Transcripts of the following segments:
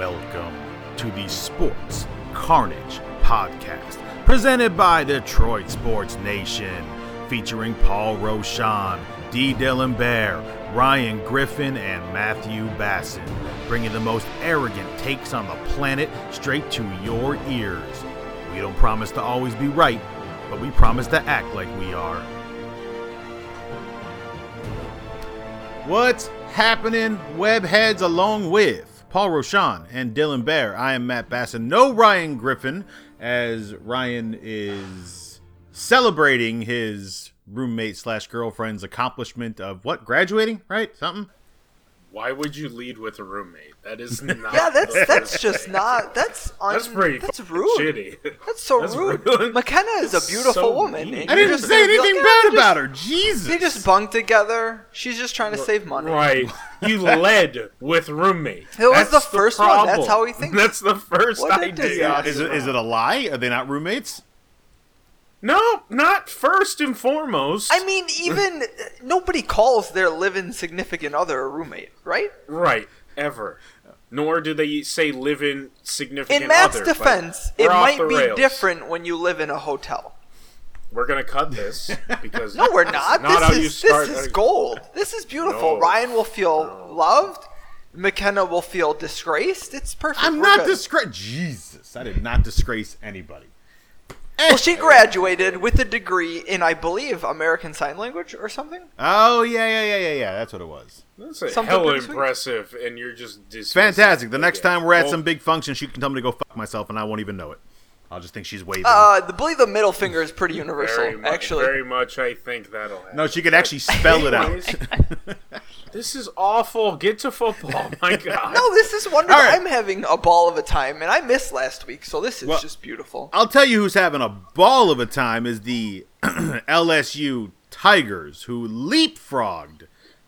Welcome to the Sports Carnage Podcast, presented by Detroit Sports Nation, featuring Paul Roshan, D. Dylan Bear, Ryan Griffin, and Matthew Basson, bringing the most arrogant takes on the planet straight to your ears. We don't promise to always be right, but we promise to act like we are. What's happening, webheads, along with Paul Roshan and Dylan Bear? I am Matt Basson. No Ryan Griffin, as Ryan is celebrating his roommate slash girlfriend's accomplishment of what? Graduating, right? Something? Why would you lead with a roommate? That is not. Yeah, that's that's just not that's un, That's pretty. that's rude. Shitty. That's so That's rude. rude. McKenna is a beautiful so woman. and I didn't just say gonna like, anything "Yeah, bad oh, about just- her. Jesus. They just bunk together. She's just trying to save money. Right. You led with roommate. It was That's the first one. That's how he thinks. That's the first What idea. disaster. is it is it a lie? Are they not roommates? No, not first and foremost. I mean, even nobody calls their living significant other a roommate, right? right. Ever. Nor do they say live in significant In Matt's other, defense, it might be rails. different when you live in a hotel. We're gonna cut this because No, we're not. Not how you this is start. this is gold. This is beautiful. No. Ryan will feel loved. McKenna will feel disgraced. It's perfect. I'm We're not good. disgrace. Jesus, I did not disgrace anybody. Well, she graduated with a degree in, I believe, American Sign Language or something. Oh yeah, yeah, yeah, yeah, yeah. That's what it was. That's a Something hella pretty sweet. impressive, and you're just dismissing Fantastic. The it. next Yeah. time we're at Well, some big function, she can tell me to go fuck myself, and I won't even know it. I'll just think she's waving. Uh, I believe the middle finger is pretty universal, very mu- actually. very much. I think that'll happen. no, she could actually spell it out. This is awful. Get to football. Oh my God. No, this is wonderful. All right. I'm having a ball of a time, and I missed last week, so this is Well- just beautiful. I'll tell you who's having a ball of a time is the LSU Tigers, who leapfrogged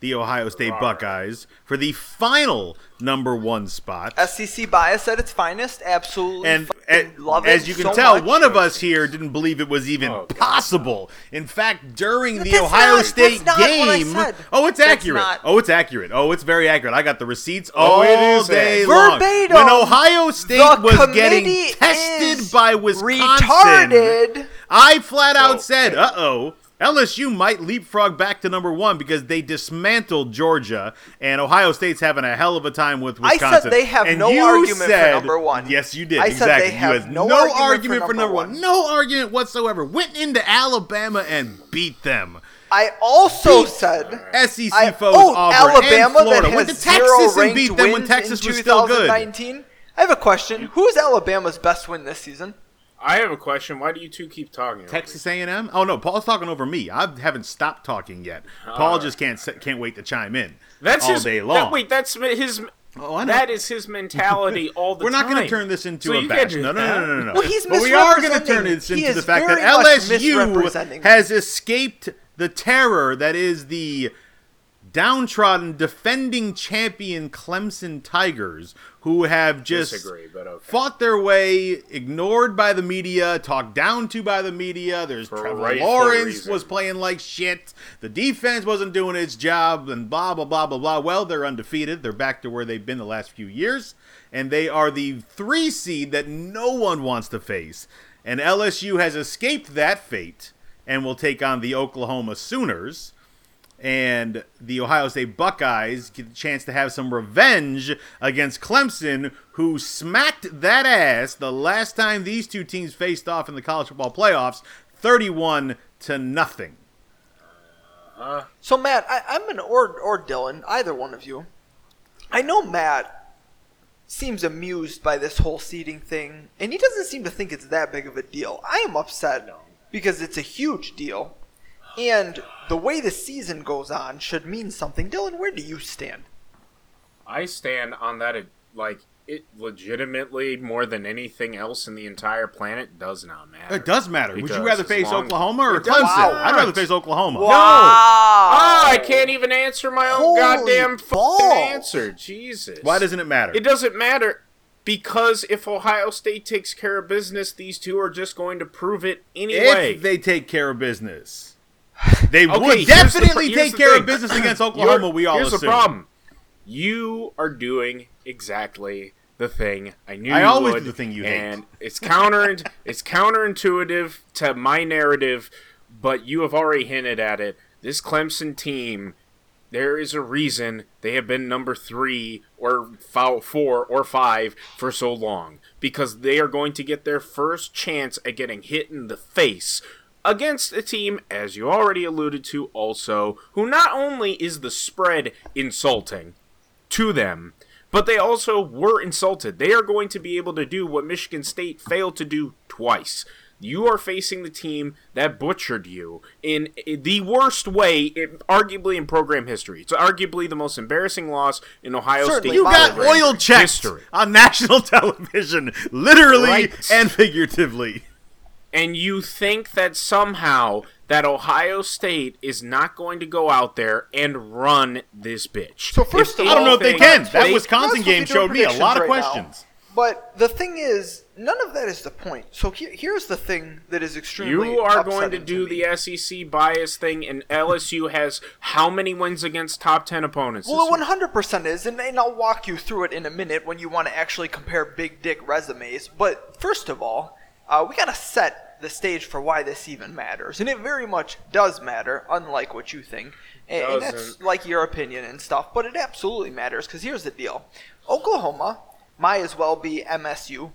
the Ohio State Buckeyes for the final number one spot. SEC bias at its finest, absolutely. and fucking a- love as it you can so tell, much. one of us here didn't believe it was even Oh, possible. In fact, during the That's Ohio not- State that's not what I game, said. oh, it's That's accurate. not- Oh, it's accurate. Oh, it's very accurate. I got the receipts Oh, all it is day long. Verbatim, When Ohio State was getting committee tested by Wisconsin, retarded. I flat out Oh, said, "Uh oh." LSU might leapfrog back to number one because they dismantled Georgia, and Ohio State's having a hell of a time with Wisconsin. I said they have And no argument for number one. Yes, you did. I said they have no no argument for argument for number number one. one. No argument whatsoever. Went into Alabama and beat them. I also Beat said SEC I, foes oh, Auburn Alabama and Florida. Went to Texas and beat them when Texas was still good. 2019. I have a question. Who's Alabama's best win this season? I have a question. Why do you two keep talking? Texas A&M? Oh no, Paul's talking over me. I haven't stopped talking yet. Paul just can't s- can't wait to chime in? That's all his, day that- long. wait, that's his. Oh, I know. That is his mentality all the time. We're not going to turn this into So a you bash. No, no, no, no, no, no. Well, he's but we are going to turn misrepresenting. this into the fact that LSU has escaped the terror that is the downtrodden defending champion Clemson Tigers, who have just Disagree, okay. fought their way, ignored by the media, talked down to by the media. There's For Trevor rightful Lawrence was playing like shit. The defense wasn't doing its job, and blah blah blah blah blah. Well, they're undefeated. They're back to where they've been the last few years, and they are the three seed that no one wants to face. And LSU has escaped that fate and will take on the Oklahoma Sooners and the Ohio State Buckeyes get the chance to have some revenge against Clemson, who smacked that ass the last time these two teams faced off in the college football playoffs, thirty-one to nothing. Uh-huh. So Matt, I, I'm an or or Dylan, either one of you. I know Matt seems amused by this whole seating thing, and he doesn't seem to think it's that big of a deal. I am upset because it's a huge deal, and the way the season goes on should mean something. Dylan, where do you stand? I stand on that. It, like it, legitimately more than anything else in the entire planet does not matter. It does matter. Would you rather face long- Oklahoma or Clemson? not. I'd rather face Oklahoma. Wow. Ah, I can't even answer my own Holy goddamn fucking answer. Jesus. Why doesn't it matter? It doesn't matter because if Ohio State takes care of business, these two are just going to prove it anyway. if they take care of business, they Okay, would here's the definitely take care thing. of business against Oklahoma. We all here's assume. the problem: you are doing exactly the thing. I knew I you always would, do the thing you hate. and it's counter it's counterintuitive to my narrative, but you have already hinted at it. This Clemson team, there is a reason they have been number three or four or five for so long because they are going to get their first chance at getting hit in the face against a team, as you already alluded to, also who not only is the spread insulting to them, but they also were insulted. They are going to be able to do what Michigan State failed to do twice. You are facing the team that butchered you in the worst way, in, arguably in program history. It's arguably the most embarrassing loss in Ohio Certainly. State. You got oil checked history. on national television, literally Right. and figuratively. And you think that somehow that Ohio State is not going to go out there and run this bitch. So first of I don't know if they can. That they- Wisconsin game supposed to be showed me a lot of predictions right now. questions. But the thing is, none of that is the point. So here, here's the thing that is extremely You are going to do me. the SEC bias thing, and LSU has how many wins against top 10 opponents? Well, it 100% is, and, and I'll walk you through it in a minute when you want to actually compare big dick resumes. But first of all, uh, we got to set the stage for why this even matters. And it very much does matter, unlike what you think. And, and that's like your opinion and stuff, but it absolutely matters because here's the deal Oklahoma might as well be MSU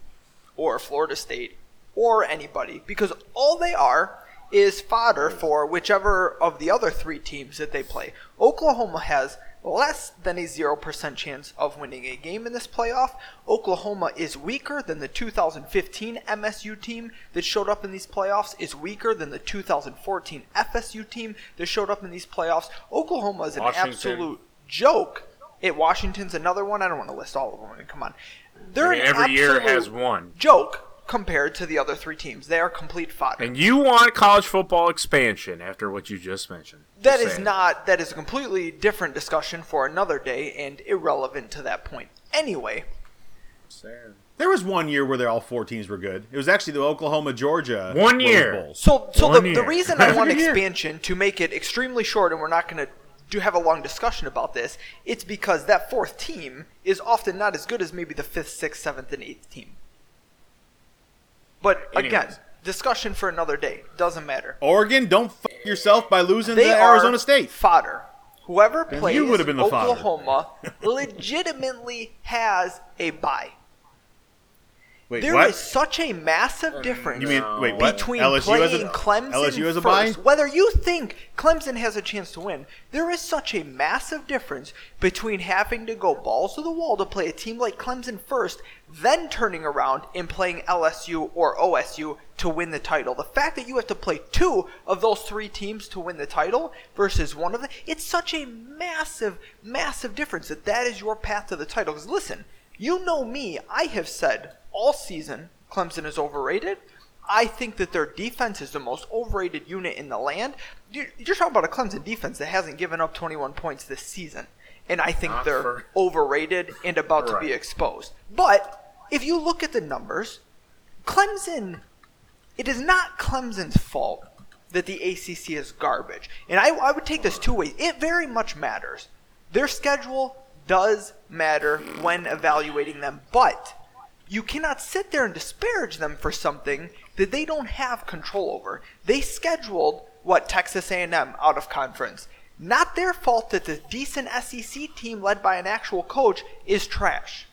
or Florida State or anybody because all they are is fodder for whichever of the other three teams that they play. Oklahoma has less than a 0% chance of winning a game in this playoff. Oklahoma is weaker than the 2015 MSU team that showed up in these playoffs, is weaker than the 2014 FSU team that showed up in these playoffs. Oklahoma is an Washington. absolute joke. It Washington's another one. I don't want to list all of them. I mean, come on. They're I mean, every year has one. joke compared to the other three teams. They are complete fodder. And you want college football expansion after what you just mentioned. That Just is not. That is a completely different discussion for another day and irrelevant to that point. Anyway, Saying. There was one year where they all four teams were good. It was actually the Oklahoma Georgia One year. Bowl. so so One the, the reason I want expansion to make it extremely short, and we're not going to do have a long discussion about this. It's because that fourth team is often not as good as maybe the fifth, sixth, seventh, and eighth team. But again, discussion for another day. Doesn't matter. Oregon, don't f- yourself by losing They to are Arizona State. fodder. Whoever Then plays you would've been the. Oklahoma legitimately has a bye. Wait, There is what? such a massive mm, difference You mean wait? What? between LSU has playing a, Clemson LSU has a first. bye. Whether you think Clemson has a chance to win, there is such a massive difference between having to go balls to the wall to play a team like Clemson first, then turning around and playing LSU or OSU to win the title. The fact that you have to play two of those three teams to win the title versus one of them, it's such a massive, massive difference that that is your path to the title. Because listen, you know me, I have said all season Clemson is overrated. I think that their defense is the most overrated unit in the land. You're, talking about a Clemson defense that hasn't given up 21 points this season. And I think Not they're for- overrated and about to be exposed. But if you look at the numbers, Clemson, it is not Clemson's fault that the ACC is garbage. And I, I would take this two ways. It very much matters. Their schedule does matter when evaluating them, but you cannot sit there and disparage them for something that they don't have control over. They scheduled what Texas A&M out of conference. Not their fault that the decent SEC team led by an actual coach is trash.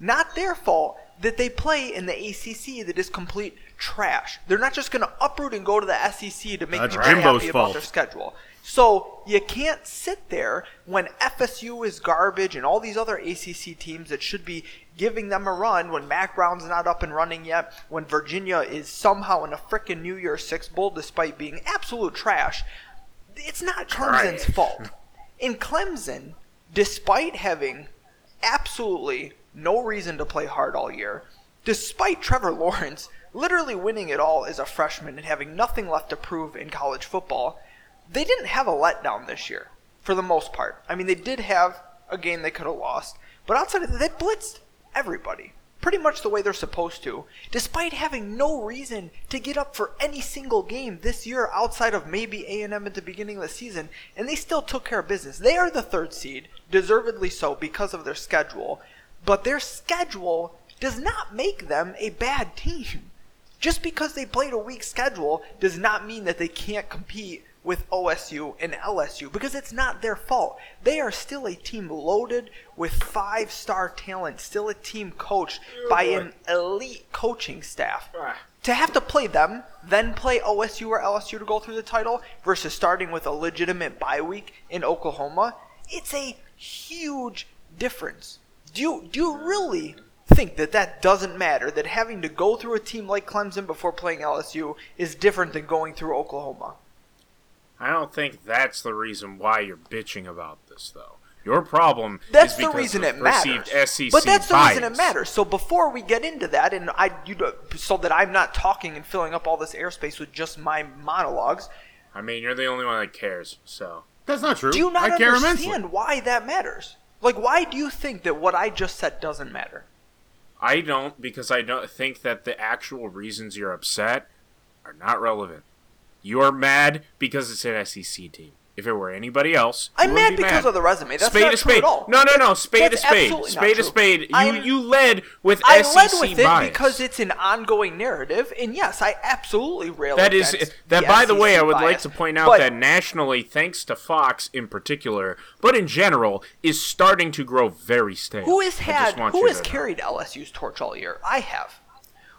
Not their fault that they play in the ACC that is complete trash. They're not just going to uproot and go to the SEC to make That's people happy about their schedule. So you can't sit there when FSU is garbage and all these other ACC teams that should be giving them a run when Mack Brown's not up and running yet, when Virginia is somehow in a frickin' New Year's Six Bowl despite being absolute trash. It's not Clemson's Trash. fault. In Clemson, despite having absolutely no reason to play hard all year, despite Trevor Lawrence literally winning it all as a freshman and having nothing left to prove in college football, they didn't have a letdown this year for the most part. I mean, they did have a game they could have lost, but outside of that, they blitzed everybody pretty much the way they're supposed to, despite having no reason to get up for any single game this year outside of maybe A&M at the beginning of the season, and they still took care of business. They are the third seed, deservedly so because of their schedule. but their schedule does not make them a bad team. Just because they played a weak schedule does not mean that they can't compete with OSU and LSU because it's not their fault. They are still a team loaded with five star talent, still a team coached oh, by an elite coaching staff. Ah. To have to play them, then play OSU or LSU to go through the title versus starting with a legitimate bye week in Oklahoma, it's a huge difference. Do you, do you really think that that doesn't matter? That having to go through a team like Clemson before playing LSU is different than going through Oklahoma? I don't think that's the reason why you're bitching about this, though. Your problem that's is the because reason of it matters. perceived SEC but that's the reason it matters. So before we get into that, and I, you, so that I'm not talking and filling up all this airspace with just my monologues, I mean, you're the only one that cares, so. That's not true. do you not I understand immensely. why that matters? Like, why do you think that what I just said doesn't matter? I don't because I don't think that the actual reasons you're upset are not relevant. You are mad because it's an SEC team. If it were anybody else, I'm mad be because mad. of the resume. That's spade not to true spade. at all. No, no, no. Spade That's to spade. Spade to spade. You I'm- you led with I SEC led with it bias. because it's an ongoing narrative, and yes, I absolutely rail That is that. By the way, I would like to point out But that nationally, thanks to Fox in particular, but in general, is starting to grow very stale. Who has had who has to know. carried LSU's torch all year? I have.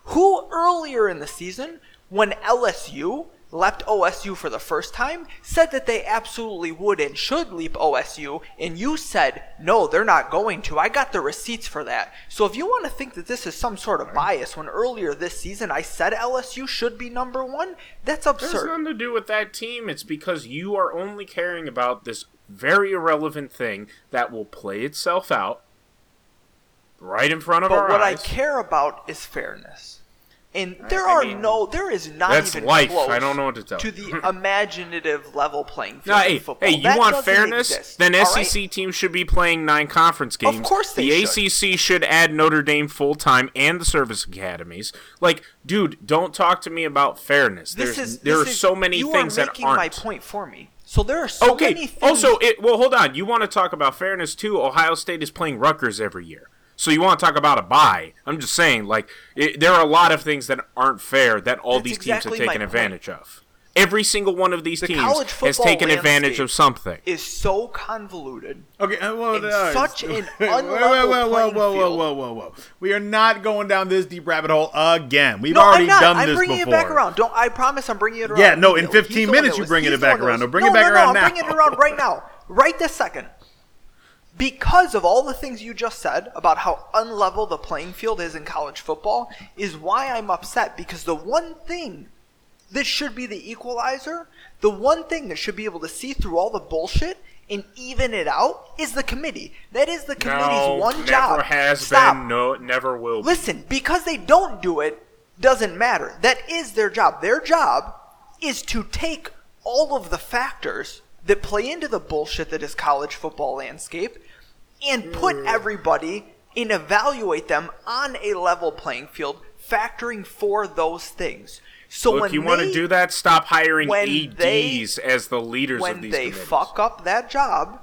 Who earlier in the season, when LSU leapt OSU for the first time, said that they absolutely would and should leap OSU, and you said no, they're not going to. I got the receipts for that. So if you want to think that this is some sort of bias, when earlier this season I said LSU should be number one, that's absurd. nothing to do with that team. It's because you are only caring about this very irrelevant thing that will play itself out right in front of But our what I care about is fairness. And there I are mean, no, there is not that's even life. close I don't know what to tell to the imaginative level playing field No, in hey, football. hey, you That want fairness? exist, Then all SEC right? teams should be playing nine conference games. Of course they the should. ACC should add Notre Dame full time and the service academies. Like, dude, don't talk to me about fairness. This There's is there this are is- so many things are that making aren't. my point for me. So there are so okay. many things. Okay, also, it well, hold on. You want to talk about fairness too? Ohio State is playing Rutgers every year. So you want to talk about a bye? I'm just saying, like, it, there are a lot of things that aren't fair that all That's these exactly teams have my taken point. advantage of. Every single one of these The teams college has taken advantage of something. is so convoluted. Okay, uh, well, In uh, such an unlevel whoa, whoa, playing whoa, whoa, field. whoa, whoa, whoa. We are not going down this deep rabbit hole again. We've No, already I'm not. done I'm this bringing before. it back around. Don't. I promise. I'm bringing it around. Yeah, no, in 15 He's the one minutes you was- bring it back around. No, bring it back no, around no, now. I'm bringing it around right now. Right this second. Because of all the things you just said about how unlevel the playing field is in college football, is why I'm upset. Because the one thing that should be the equalizer, the one thing that should be able to see through all the bullshit and even it out, is the committee. That is the committee's no, one never job. Never has Stop. been. No, never will. be. Listen, because they don't do it doesn't matter. That is their job. Their job is to take all of the factors that play into the bullshit that is college football landscape and put mm. everybody and evaluate them on a level playing field, factoring for those things. So Look, when you want to do that? Stop hiring when EDs as the leaders of when these they fuck up that job,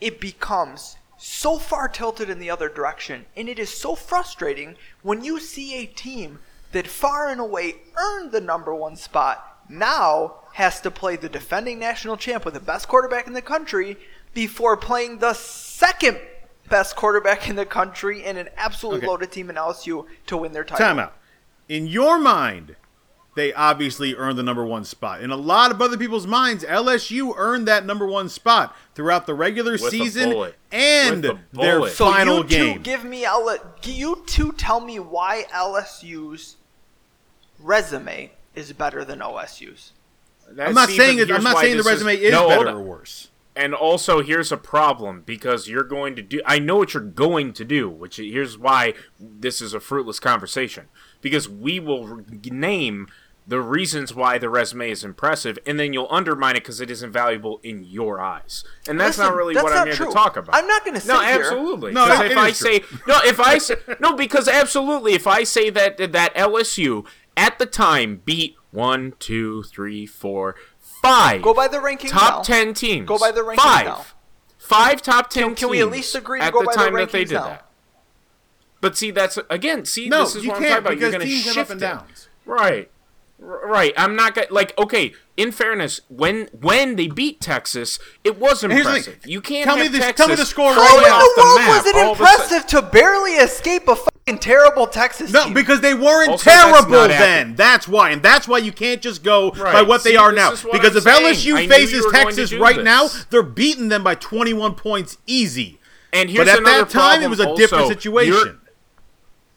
it becomes so far tilted in the other direction, and it is so frustrating when you see a team that far and away earned the number one spot now has to play the defending national champ with the best quarterback in the country before playing the second best quarterback in the country and an absolutely Okay. loaded team in LSU to win their title. Time out. In your mind, they obviously earned the number one spot. In a lot of other people's minds, LSU earned that number one spot throughout the regular With season bullet. and With their. So final you game. give me L- you two tell me why LSU's resume is better than OSU's. That- I'm not see, saying it, I'm not saying the resume is, No, better or worse. And also, here's a problem because you're going to do. I know what you're going to do, which here's why this is a fruitless conversation. Because we will re- name the reasons why the resume is impressive, and then you'll undermine it because it isn't valuable in your eyes. And that's Listen, not really that's what not I'm here true. to talk about. I'm not gonna No, sit here- absolutely. No, 'Cause it- if I is true. say no, if I say no, because absolutely, if I say that that LSU at the time beat one, two, three, four, five. Go by the rankings Top now. ten teams. Go by the rankings Five. now. Five top ten Can we at least agree at go the by the time that they did now? that. But see, that's again. See, No, this is you what I'm talking about. You're going to teams shift up and it. Right. Right. I'm not gonna like. Okay. In fairness, when when they beat Texas, it was here's the thing. impressive. You can't Tell me have the- Texas tell me the score How right falling in off the world map was it all of a sudden. impressive to barely escape a fucking terrible Texas No, team? because they weren't Also, terrible not then. accurate. That's why, and that's why you can't just go by Right. what they are now. Because I'm if saying. LSU faces you were going to Texas right this. now, they're beating them by 21 points easy. And here's But at another that time, it problem was a different also. situation.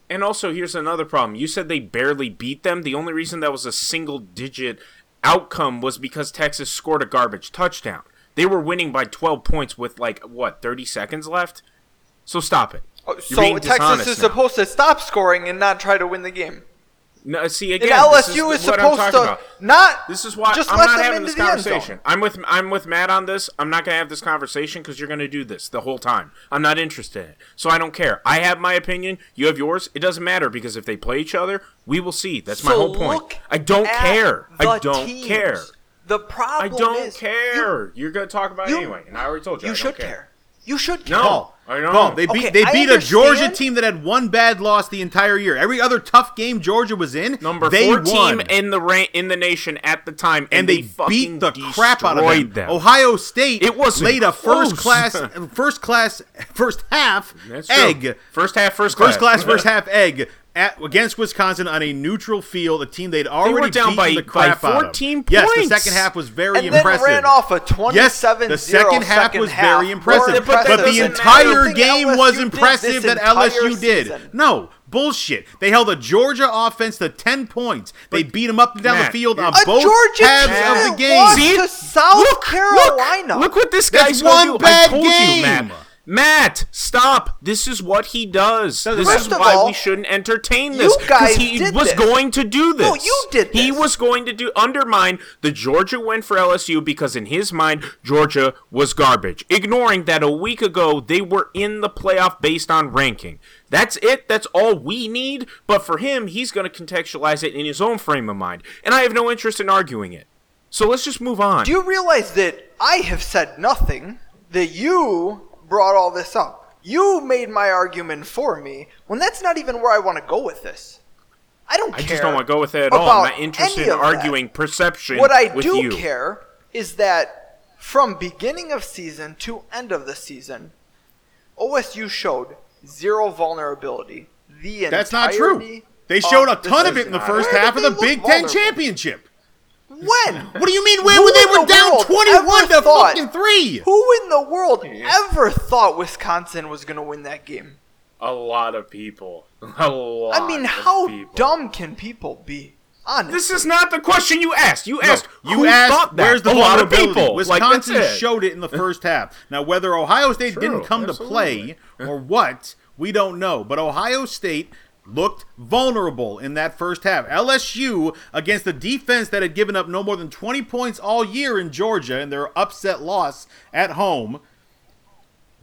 And also, here's another problem. You said they barely beat them. The only reason that was a single digit outcome was because Texas scored a garbage touchdown. They were winning by 12 points with, like, what, 30 seconds left? So stop it. Oh, you're so Texas is now. supposed to stop scoring and not try to win the game. No, see again. And. LSU is, is, supposed to about. not This is why just I'm not having this the end zone. conversation. I'm with I'm with Matt on this. I'm not going to have this conversation because you're going to do this the whole time. I'm not interested in it, so I don't care. I have my opinion. You have yours. It doesn't matter because if they play each other, we will see. That's my whole point. I don't care. I don't teams. care. The problem. I don't is care. You, are going to talk about it anyway, and I already told you. You should care. care. You should care. No. Paul, I know. Paul, they beat Okay, they I beat a Georgia team that had one bad loss the entire year. Every other tough game Georgia was in, Number they four won. team in the ra- in the nation at the time, and, and they, fucking beat the crap out of destroyed them. Ohio State It wasn't laid a first class, first class, first half That's true. egg, First half, first class. first class, first half egg at, against Wisconsin on a neutral field, a team they'd already down beaten by- the by crap out of. 14 Yes, the second half was very and impressive. then ran off a Yes, 27 the second half was half. very impressive, More But the entire matter. game Everything was impressive that entire LSU did. No, bullshit. They held a Georgia offense to 10 points. They beat them up and down Matt, the field on both Georgia halves of the that game. See? South Look, Carolina. Look, look what this That's guy's gonna one bad I told game. you, Matt. Stop. This is what he does. This First is why all, we shouldn't entertain this. guys he did was this. going to do this. No, you did This. He was going to do undermine the Georgia win for LSU because in his mind, Georgia was garbage. Ignoring that a week ago they were in the playoff based on ranking. That's it. That's all we need. But for him, he's going to contextualize it in his own frame of mind. And I have no interest in arguing it. So let's just move on. Do you realize that I have said nothing? That you brought all this up. You made my argument for me when that's not even where I want to go with this. I don't care. I just don't want to go with it at all. I'm not interested in of that. arguing perception What I with do you. care is that from beginning of season to end of the season, OSU showed zero vulnerability. The That's not true. They showed a ton of it in the first half of the Big Ten championship. When? What do you mean when, when they were the down 21 to thought- fucking 3? Who in the world ever thought Wisconsin was going to win that game? A lot of people. A lot. I mean, of how people. dumb can people be? Honestly. This is not the question you asked. You asked. You who asked thought that? where's the a lot of people. Wisconsin that's it. showed it in the first half. Now, whether Ohio State True, didn't come to play or what, we don't know. But Ohio State looked vulnerable in that first half. LSU against a defense that had given up no more than 20 points all year in Georgia in their upset loss at home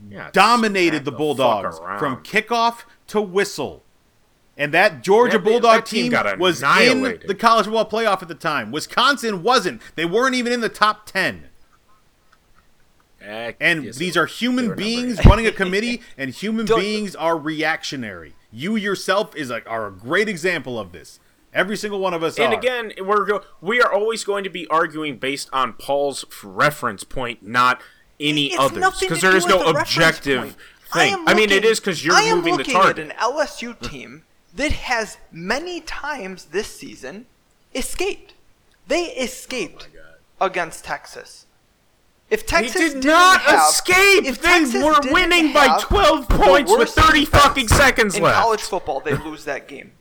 Yeah, dominated smack the Bulldogs from kickoff to whistle. And that Georgia That- Bulldog that team team, was in the college football playoff at the time. Wisconsin wasn't. They weren't even in the top 10. Eh, And these are human beings running a committee, and human beings are reactionary. You yourself is a, are a great example of this. Every single one of us And are. again, we're go- we are always going to be arguing based on Paul's reference point, not any It's others, because to there do is with no the objective point. thing. am I mean, it is because you're I am moving the looking target. at an LSU team that has many times this season escaped. They escaped oh against Texas. If Texas did didn't have- escape. if They Texas were didn't winning by have 12 the points with worst 30 fucking seconds in left. college football, they lose that game.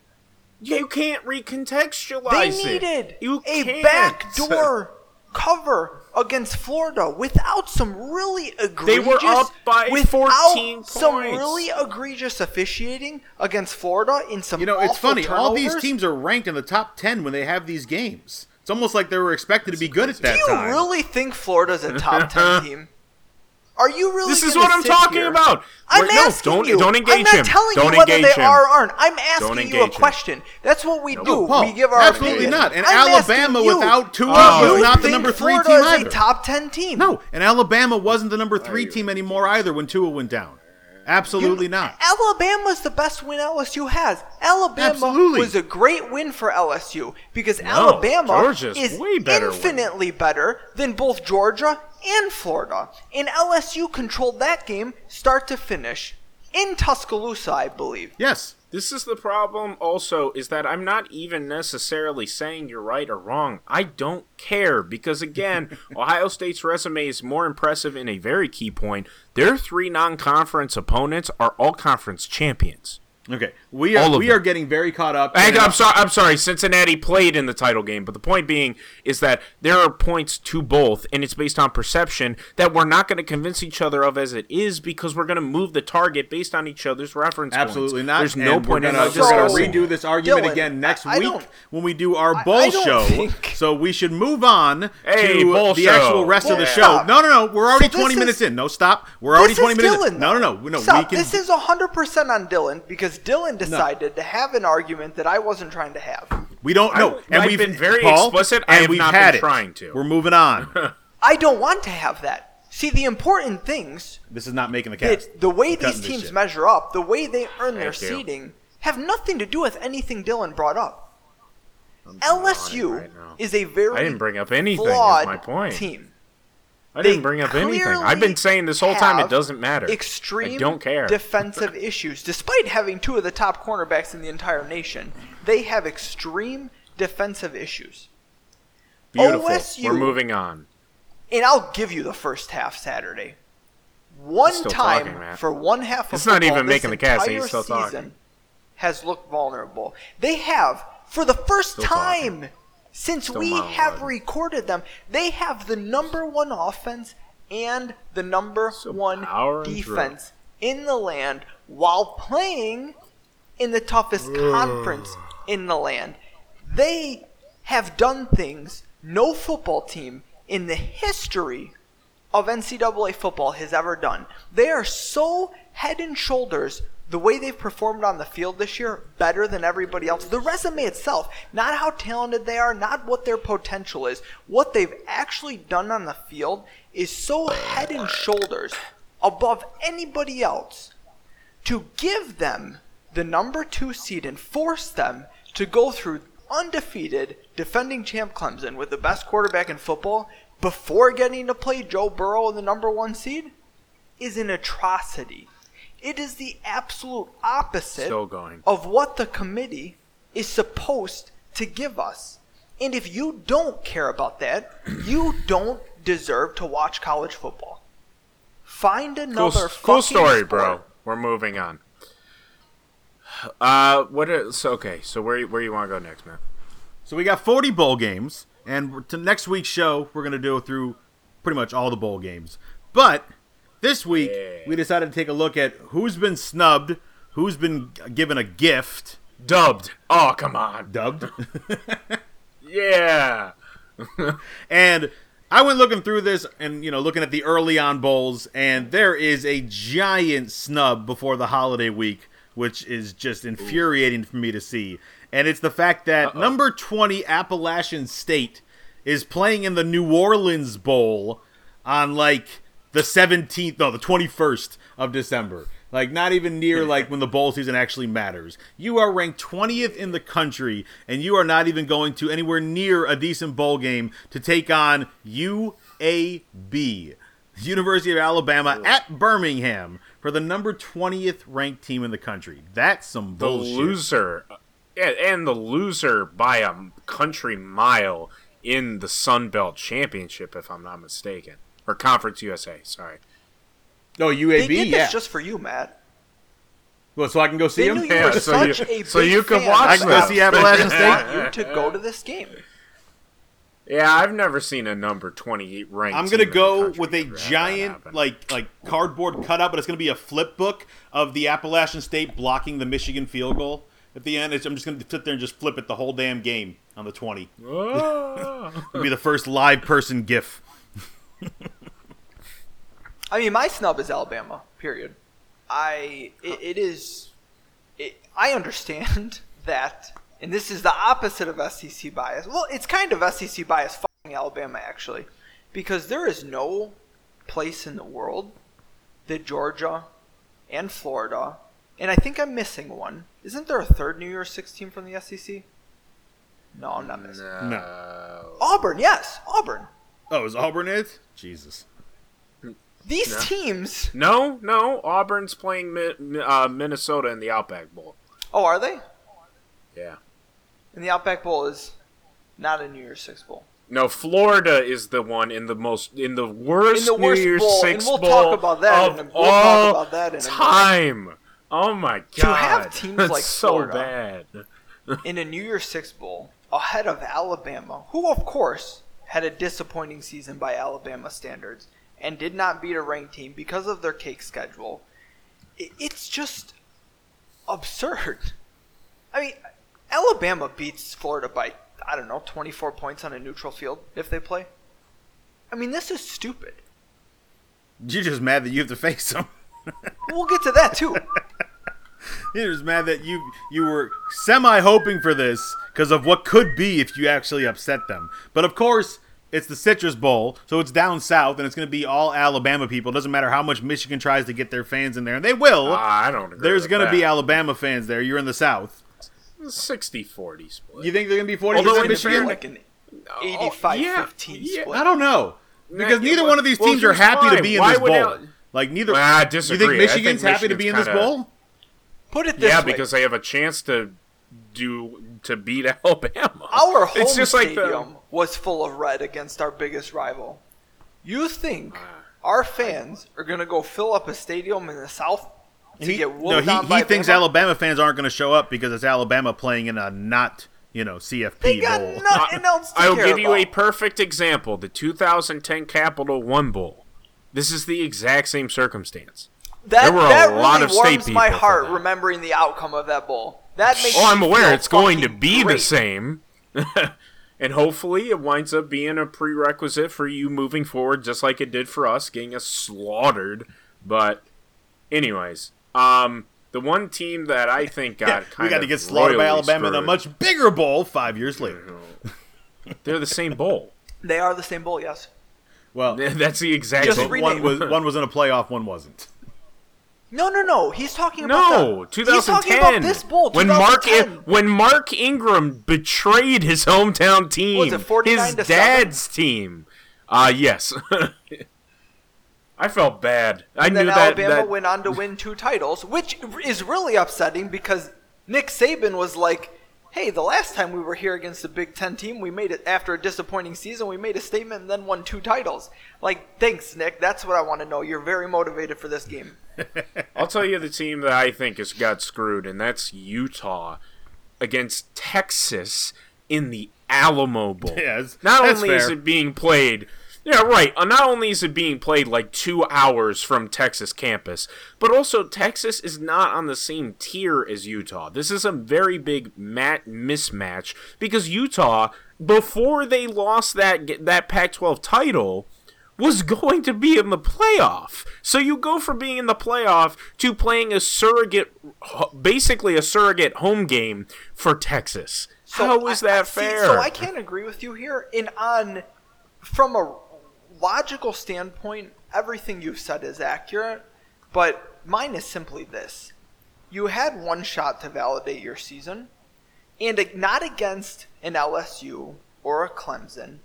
You can't recontextualize They it. needed You a can't. backdoor cover against Florida without some really egregious. They were up by without 14 some points. really egregious officiating against Florida in some. You know, it's awful funny. All these teams are ranked in the top 10 when they have these games. It's almost like they were expected to be good at that Do you time. really think Florida's a top ten team? Are you really? This is what I'm talking here- about. I'm no, asking don't- you. don't engage him. I'm not him. telling Don't you whether they him. are or aren't. I'm asking you a engage him. question. That's what we do. Paul, we give our absolutely opinion. not. And I'm Alabama without Tua was you not the number three Florida team either. a top ten team. No, and Alabama wasn't the number three team anymore either when Tua went down. Absolutely You- not. Alabama's the best win LSU has. Alabama Absolutely. was a great win for LSU because Alabama Georgia's is way better win. infinitely better than both Georgia and Florida. And LSU controlled that game start to finish in Tuscaloosa, I believe. Yes. This is the problem also is that I'm not even necessarily saying you're right or wrong. I don't care because again, Ohio State's resume is more impressive in a very key point. Their three non-conference opponents are all conference champions. Okay. We All are of we them. are getting very caught up. I, in- I'm sorry. I'm sorry. Cincinnati played in the title game, but the point being is that there are points to both, and it's based on perception that we're not going to convince each other of as it is because we're going to move the target based on each other's reference. Absolutely points. not. There's no And point we're in gonna, us we're gonna redo this argument Dylan, again next I- I week don't- when we do our I- bowl I show. think- So we should move on Hey, to bowl the show. actual rest of the Well, show. No, no, no. We're already So this 20 minutes in. No, stop. We're already This 20 is minutes. Dylan, in. No, no, no, no. Stop. We can. This is 100% on Dylan because Dylan decided to have an argument that I wasn't trying to have. we don't know. And I've we've been very Paul, explicit. I And have we've not had been it. trying to. We're moving on. I don't want to have that. See, the important things this is not making the cast. that the way these teams measure up, the way they earn their Thank you. seeding, have nothing to do with anything Dylan brought up. I'm LSU right is a very I didn't bring up anything. Is flawed my point. team. I didn't bring up anything. I've been saying this whole time it doesn't matter. Extreme I don't care. defensive issues, despite having two of the top cornerbacks in the entire nation. They have extreme defensive issues. Beautiful. OSU We're moving on. And I'll give you the first half Saturday. One time talking, for one half of It's not even making the cast, he's still talking. season has looked vulnerable. They have, for the first Still time talking. Since Still we have recorded them, they have the number one offense and the number So one defense in the land while playing in the toughest conference in the land. They have done things no football team in the history of NCAA football has ever done. They are so head and shoulders the way they've performed on the field this year better than everybody else. The resume itself, not how talented they are, not what their potential is, what they've actually done on the field is so head and shoulders above anybody else to give them the number two seed and force them to go through undefeated defending champ Clemson with the best quarterback in football before getting to play Joe Burrow in the number one seed is an atrocity. It is the absolute opposite Still going. of what the committee is supposed to give us. And if you don't care about that, you don't deserve to watch college football. Find Cool, another cool fucking story, sport. bro. We're moving on. Uh, what is okay? So where where you want to go next, man? So we got 40 bowl games, and to next week's show, we're gonna go through pretty much all the bowl games. But this week, Yeah. we decided to take a look at who's been snubbed, who's been given a gift, Dubbed. Oh, come on. dubbed, Yeah. and I went looking through this and you know looking at the early on bowls, and there is a giant snub before the holiday week, which is just infuriating for me to see. And it's the fact that Uh-oh. number 20 Appalachian State is playing in the New Orleans Bowl on like the 17th, no, the 21st of December. Like not even near like when the bowl season actually matters. You are ranked 20th in the country and you are not even going to anywhere near a decent bowl game to take on UAB, University of Alabama at Birmingham for the number 20th ranked team in the country. That's some The bullshit. loser. And the loser by a country mile in the Sun Belt Championship, if I'm not mistaken, or Conference USA. Sorry. They UAB, did yeah. this just for you, Matt. well, so I can go see They them. knew you Yeah, were so you- a so you can watch I can go see Appalachian State. want you to go to this game. Yeah, I've never seen a number 28 ranked. I'm gonna go with a giant like like cardboard cutout, but it's gonna be a flip book of the Appalachian State blocking the Michigan field goal at the end. I'm just gonna sit there and just flip it the whole damn game on the 20. Oh. It'll be the first live person GIF. I mean, my snub is Alabama. Period. I it, it is. It, I understand that, and this is the opposite of SEC bias. Well, it's kind of SEC bias fucking Alabama actually, because there is no place in the world that Georgia, and Florida, and I think I'm missing one. Isn't there a third New Year's Six team from the SEC? No, I'm not missing. No. Auburn, yes, Auburn. Oh, is Auburn it? Jesus. These No. teams. No, no. Auburn's playing Mi- uh, Minnesota in the Outback Bowl. Oh, are they? Yeah. And the Outback Bowl is not a New Year's Six bowl. No, Florida is the one in the most in the worst, In the worst New Year's bowl, Six and we'll bowl talk about that of in a- we'll talk all about that in time. Oh my god! To have teams That's like so Florida- bad. in a New Year's Six bowl ahead of Alabama, who of course had a disappointing season by Alabama standards and did not beat a ranked team because of their cake schedule. It's just absurd. I mean, Alabama beats Florida by I don't know 24 points on a neutral field if they play. I mean, this is stupid. You're just mad that you have to face them. We'll get to that too. You're just mad that you you were semi hoping for this because of what could be if you actually upset them. But of course, it's the Citrus Bowl, so it's down south, and it's going to be all Alabama people. It doesn't matter how much Michigan tries to get their fans in there, and they will. Ah, I don't agree. There's going to be Alabama fans there. You're in the south. 60-40 split. You think they're going to be 40 Although percent in It's gonna be Michigan? like an 85 yeah, 15 yeah. split. I don't know because Nah, neither yeah, one of these well, teams are happy why. to be in Why this bowl. Al- like neither. Well, I disagree. you think Michigan's think happy to be in this Michigan's bowl? Put it this Yeah, way. Yeah, because they have a chance to do to beat Alabama. Our home it's just like stadium the, was full of red against our biggest rival. You think Ah. our fans are going to go fill up a stadium in the South to He, get no, he, on he by thinks Bama? Alabama fans aren't going to show up because it's Alabama playing in a not you know CFP They got bowl. nothing else to I'll care give you a perfect example: the 2010 Capital One Bowl. This is the exact same circumstance. That, there were a that lot really of state warms my heart that. remembering the outcome of that bowl. That makes Oh, I'm aware it's going to fucking be the same. and hopefully it winds up being a prerequisite for you moving forward, just like it did for us, getting us slaughtered. But, anyways, um, the one team that I think got Yeah, kind we got of to get slaughtered by royally Alabama in a much bigger bowl five years later. They're the same bowl. They are the same bowl, yes. Well, That's the exact Just one was one was in a playoff, one wasn't. No, no, no. He's talking about No, the, 2010. He's talking about this bowl. when Mark 2010. when Mark Ingram betrayed his hometown team, Was it his dad's team. Uh yes. I felt bad. I And knew then that, Alabama that went on to win two titles, which is really upsetting because Nick Saban was like, "Hey, the last time we were here against a Big Ten team, we made it after a disappointing season. We made a statement and then won two titles." Like, thanks, Nick. That's what I want to know. You're very motivated for this game. I'll tell you the team that I think has got screwed, and that's Utah against Texas in the Alamo Bowl. Yeah, it's- not that's only is it being played, yeah, right. uh, Not only is it being played like two hours from Texas campus, but also Texas is not on the same tier as Utah. This is a very big mat mismatch because Utah, before they lost that that Pac-12 title was going to be in the playoff. So you go from being in the playoff to playing a surrogate, basically a surrogate home game for Texas. How is I- I- that see, fair? so I can't agree with you here. And on from a logical standpoint, everything you've said is accurate. But mine is simply this: you had one shot to validate your season, and not against an LSU or a Clemson,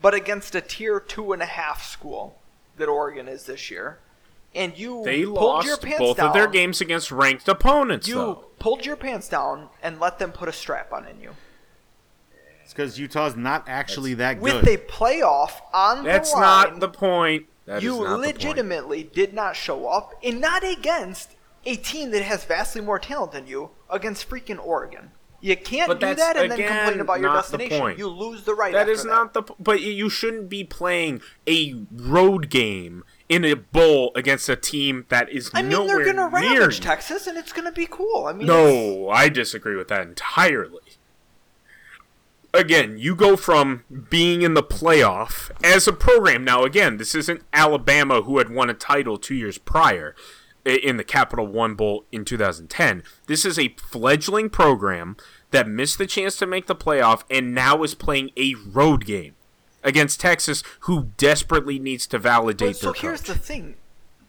but against a tier two and a half school that Oregon is this year. And you they pulled your pants both down. of their games against ranked opponents, You though. pulled your pants down and let them put a strap on in you. It's because Utah's not actually that good. with a playoff on That's the line, That's not the point. That is you not point. legitimately did not show up, and not against a team that has vastly more talent than you against freaking Oregon. You can't But do that and then complain about your destination. You lose the right. That after is not the. But you shouldn't be playing a road game in a bowl against a team that is I mean, nowhere they're gonna near ravage you. Texas, and it's gonna be cool. I mean, No, I disagree with that entirely. Again, you go from being in the playoff as a program. Now, again, this isn't Alabama who had won a title two years prior in the Capital One Bowl in 2010. This is a fledgling program that missed the chance to make the playoff and now is playing a road game against Texas, who desperately needs to validate But so their here's coach. the thing: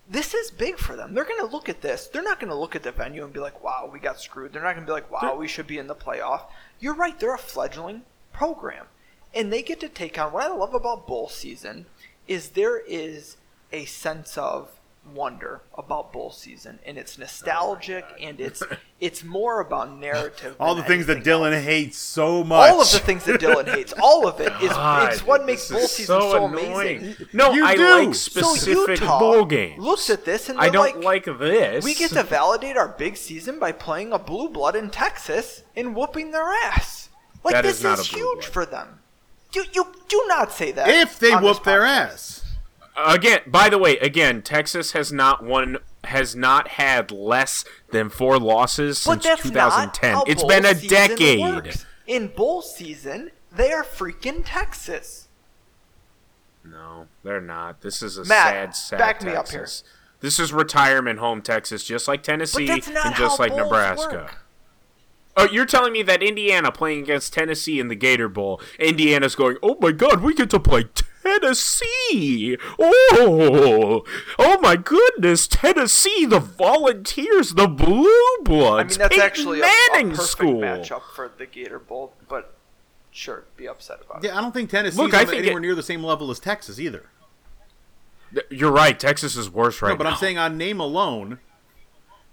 this is big for them. They're going to look at this. They're not going to look at the venue and be like, "Wow, we got screwed." They're not going to be like, "Wow, we should be in the playoff." You're right. They're a fledgling program, and they get to take on. What I love about bowl season is there is a sense of wonder about bowl season, and it's nostalgic, Oh and it's it's more about narrative. All the things that Dylan else. hates so much. All of the things that Dylan hates, all of it is God, it's what makes bowl season so, annoying. amazing. No, You I do. like So specific Utah bowl games. looks at this and I they're don't like, like, this. We get to validate our big season by playing a blue blood in Texas and whooping their ass. Like That this is not is a huge blood. for them. You you do not say that. if they whoop their ass. again. By the way, again, Texas has not won, has not had less than four losses But since 2010. It's been a decade. works. In bowl season, they are freaking Texas. No, they're not. This is a Matt, sad, sad back me up Texas. This is retirement home Texas, just like Tennessee and just like Nebraska. work. Oh, you're telling me that Indiana playing against Tennessee in the Gator Bowl, Indiana's going, "Oh my God, we get to play Tennessee! Oh, oh my goodness, Tennessee, the Volunteers, the Blue Bloods, I mean, that's Peyton actually a, a Manning perfect school." matchup for the Gator Bowl, but sure, be upset about it. Yeah, I don't think Tennessee's Look, I on think anywhere it- near the same level as Texas either. You're right. Texas is worse right no, but now. I'm saying on name alone,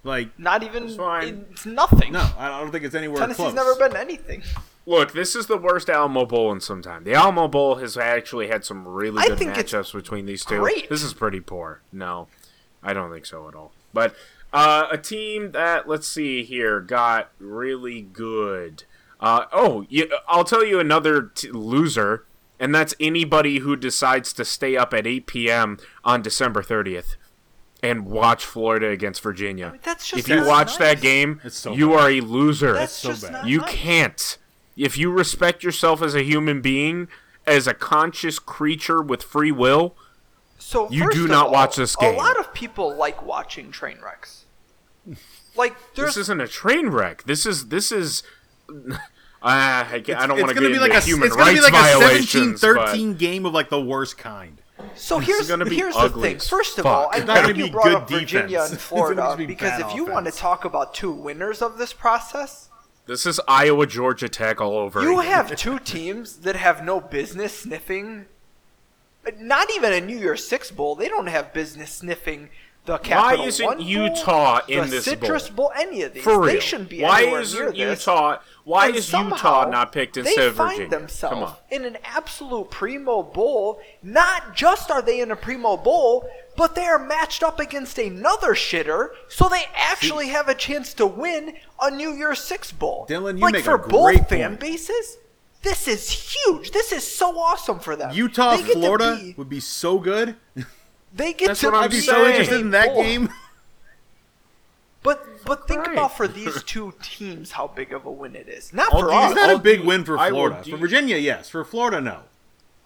like Not even. fine. It's nothing. no, I don't think it's anywhere Tennessee's close. never been anything. Look, this is the worst Alamo Bowl in some time. The Alamo Bowl has actually had some really I good think it's matchups between these two. great. This is pretty poor. No, I don't think so at all. But uh, a team that let's see here got really good. Uh, oh, you, I'll tell you another t- loser, and that's anybody who decides to stay up at 8 p.m. on December 30th and watch Florida against Virginia. mean, that's just if you watch nice. that game, It's so you bad. are a loser. That's so just bad. not You nice. can't. If you respect yourself as a human being, as a conscious creature with free will, So You do not all, watch this game. A lot of people like watching train wrecks. Like there's this isn't a train wreck. This is this is. Uh, I, I don't want to gonna get be into like a human it's gonna be like a violations, 17-13 game of like the worst kind. So here's gonna be here's the thing. First of fuck. all, I'm glad you brought up Virginia and Florida be because if you want to talk about two winners of this process, this is Iowa Georgia Tech all over. you again. have two teams that have no business sniffing. Not even a New Year's Six bowl. They don't have business sniffing the Capital isn't One Bowl, Utah in the this Citrus bowl? bowl? Any of these? for real. They shouldn't be why anywhere isn't near this. Utah? Why And is Utah not picked instead they of Virginia? find themselves Come on. in an absolute primo bowl. Not just are they in a primo bowl, but they are matched up against another shitter, so they actually have a chance to win a New Year's Six bowl. Dylan, you like make for a both great fan bases. This is huge. This is so awesome for them. Utah They Florida be- would be so good. they get That's to what I'm be be so interested in that bowl. game. But but think Right. about for these two teams how big of a win it is. Not for do- us. It's not a I'll big do- win for Florida. For Virginia, yes. For Florida, no.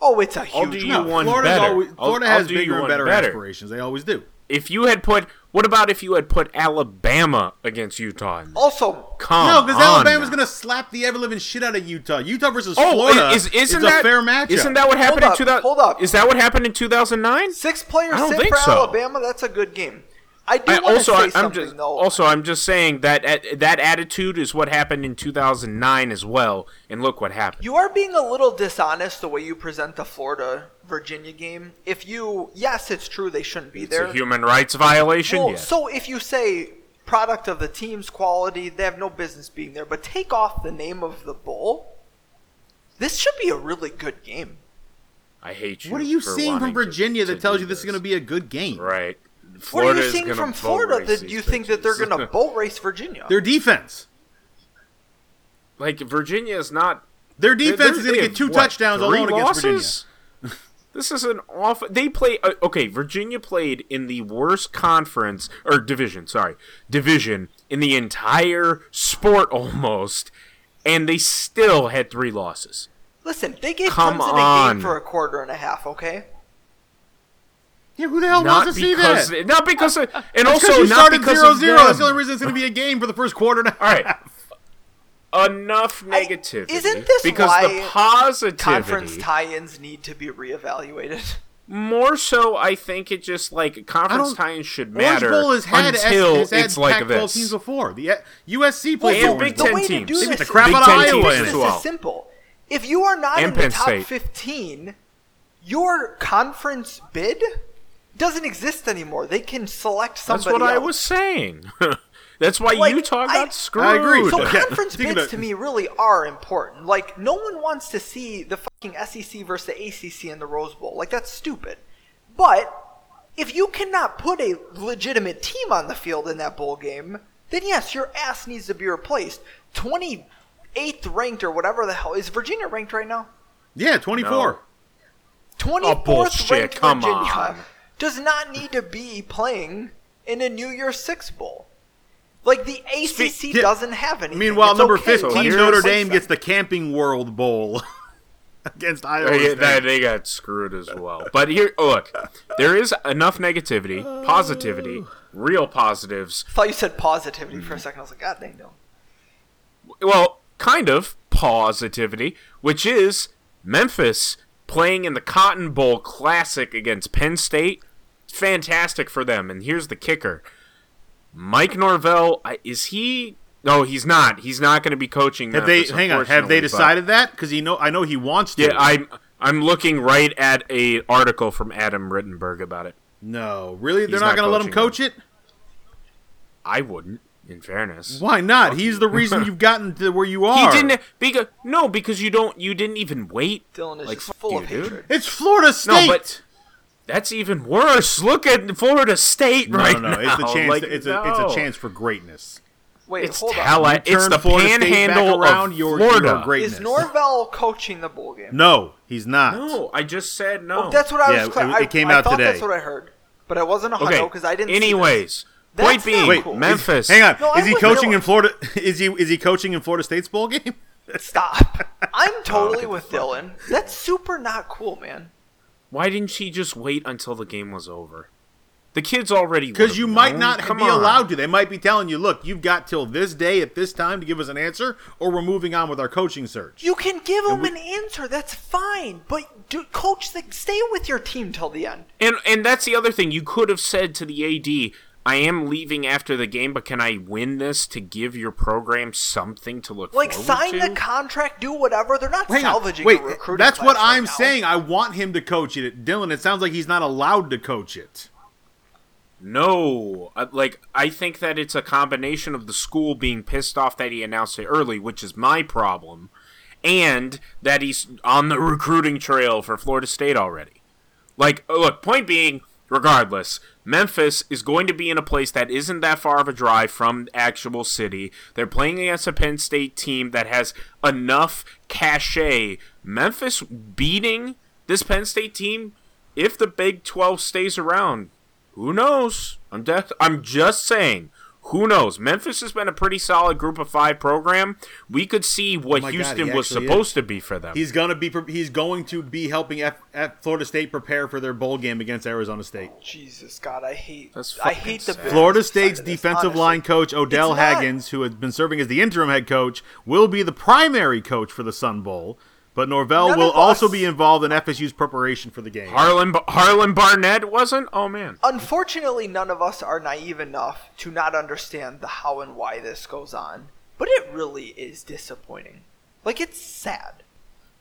Oh, it's a I'll huge do you No, one Florida's better. always, Florida I'll has do you bigger and better, better. aspirations. They always do. If you had put, what about if you had put Alabama against Utah? Also, Come no, because Alabama's going to slap the ever living shit out of Utah. Utah versus Oh, Florida is, isn't is that a fair matchup. Isn't that what happened Hold in 2000? hold up. Is that what happened in 2009? six players sit for so. Alabama. That's a good game. I do I also, say I'm something just, though. also, I'm just saying that at, that attitude is what happened in 2009 as well. And look what happened. you are being a little dishonest the way you present the Florida Virginia game. If you, yes, it's true they shouldn't be there. It's there. a human rights violation. Well, yes. so if you say product of the team's quality, they have no business being there. But take off the name of the bowl. This should be a really good game. I hate you. What are you for seeing from Virginia that tells do you this is going to be a good game? right? What are you is seeing from Florida that you think that they're going to boat race Virginia? Their defense. like Virginia is not Their defense They're- is going to get two what, touchdowns three alone against Virginia. losses? This is an off. They play. Uh, okay, Virginia played in the worst conference or division. Sorry, division in the entire sport almost, and they still had three losses. Listen, they gave Come Clemson a game for a quarter and a half. Okay. Yeah, who the hell Not wants to see because, that? not because, of, and It's 'cause also you not started because 0 of 0. That's the only reason it's going to be a game for the first quarter. And a All right. half. Enough I- negativity. isn't this because why the positivity? Conference tie-ins need to be reevaluated. More so, I think it just like conference don't- tie should Orange matter Bowl has had until has had it's like Pac-12 this. teams before. The uh, USC played and the Big Orange the Ten way to teams. do this the crap Big out of Iowa this as is well. simple. If you are not And in the top State. 15, your conference bid doesn't exist anymore. They can select something. That's somebody what I was saying. That's why Like, Utah I- got screwed. I agree. So conference bids to me really are important. Like no one wants to see the fucking SEC versus the ACC in the Rose Bowl. Like that's stupid. But if you cannot put a legitimate team on the field in that bowl game, then yes, your ass needs to be replaced. Twenty eighth ranked or whatever the hell is Virginia ranked right now? Yeah, 24. No. Twenty Oh, fourth bullshit, ranked come Virginia on. does not need to be playing in a New Year's Six bowl. Like the ACC Yeah. doesn't have anything. Meanwhile, It's number okay 15, here's- Notre Dame gets the Camping World Bowl against Iowa They, State. they, they got screwed as well. But here, oh, look, there is enough negativity, positivity, real positives. I thought you said positivity for a second. I was like, God dang, no. Well, kind of positivity, which is Memphis playing in the Cotton Bowl Classic against Penn State. Fantastic for them. And here's the kicker Mike Norvell, is he. No, he's not. He's not going to be coaching. Have they? Hang on. Have they unfortunately, but- decided that? Because you know, I know he wants to. Yeah, I'm. I'm looking right at a article from Adam Rittenberg about it. no, really, they're He's not, not going to let him coaching coach it. I wouldn't, in fairness. Why not? He's the reason you've gotten to where you are. He didn't because no, because you don't. You didn't even wait. Dylan is Like, full you, of dude. hatred. It's Florida State. No, but that's even worse. Look at Florida State no, right no, no. now. It's the chance. Like, to- it's a it's a chance for greatness. Wait, It's hold on. It's the Florida State back panhandle around, of you're- Florida. you're greatness. Is Norvell coaching the bowl game? No, he's not. No, I just said no. Oh, that's what I Yeah, was. Cla- it- I, it came I out thought today. That's what I heard, but I wasn't a okay. because I didn't. see this. Anyways, That's point being, Wait, cool. Memphis. Hang on. No, I is he coaching know. in Florida? Is he is he coaching in Florida State's bowl game? Stop. I'm totally get with Dylan. That's super not cool, man. Why didn't she just wait until the game was over? The kids already Because would've you might known. not Come be on. allowed to. They might be telling you, "Look, you've got till this day at this time to give us an answer, or we're moving on with our coaching search." You can give him an answer. That's fine, but do, coach, the, stay with your team till the end. And and that's the other thing. You could have said to the AD, "I am leaving after the game, but can I win this to give your program something to look Like forward sign to?" the contract, do whatever. They're not Hang on. salvaging Wait, a recruiting that's what right I'm now. saying. I want him to coach it. Dylan, it sounds like he's not allowed to coach it. No, Uh, like I think that it's a combination of the school being pissed off that he announced it early, which is my problem, and that he's on the recruiting trail for Florida State already. Like, uh, look, point being, regardless, Memphis is going to be in a place that isn't that far of a drive from actual city. They're playing against a Penn State team that has enough cachet. Memphis beating this Penn State team, if the Big 12 stays around, who knows? I'm def- I'm just saying. Who knows? Memphis has been a pretty solid Group of Five program. We could see oh what Oh my God, Houston was supposed is. to be for them. He's gonna be. He's going to be helping F, F Florida State prepare for their bowl game against Arizona State. Jesus God, I hate. That's I hate the sad. business Florida State's this, defensive honestly. line coach Odell Haggins, who has been serving as the interim head coach, will be the primary coach for the Sun Bowl. But Norvell None will also be involved in FSU's preparation for the game. Harlon Harlon Barnett wasn't. Oh man. Unfortunately, none of us are naive enough to not understand the how and why this goes on. But it really is disappointing. Like it's sad.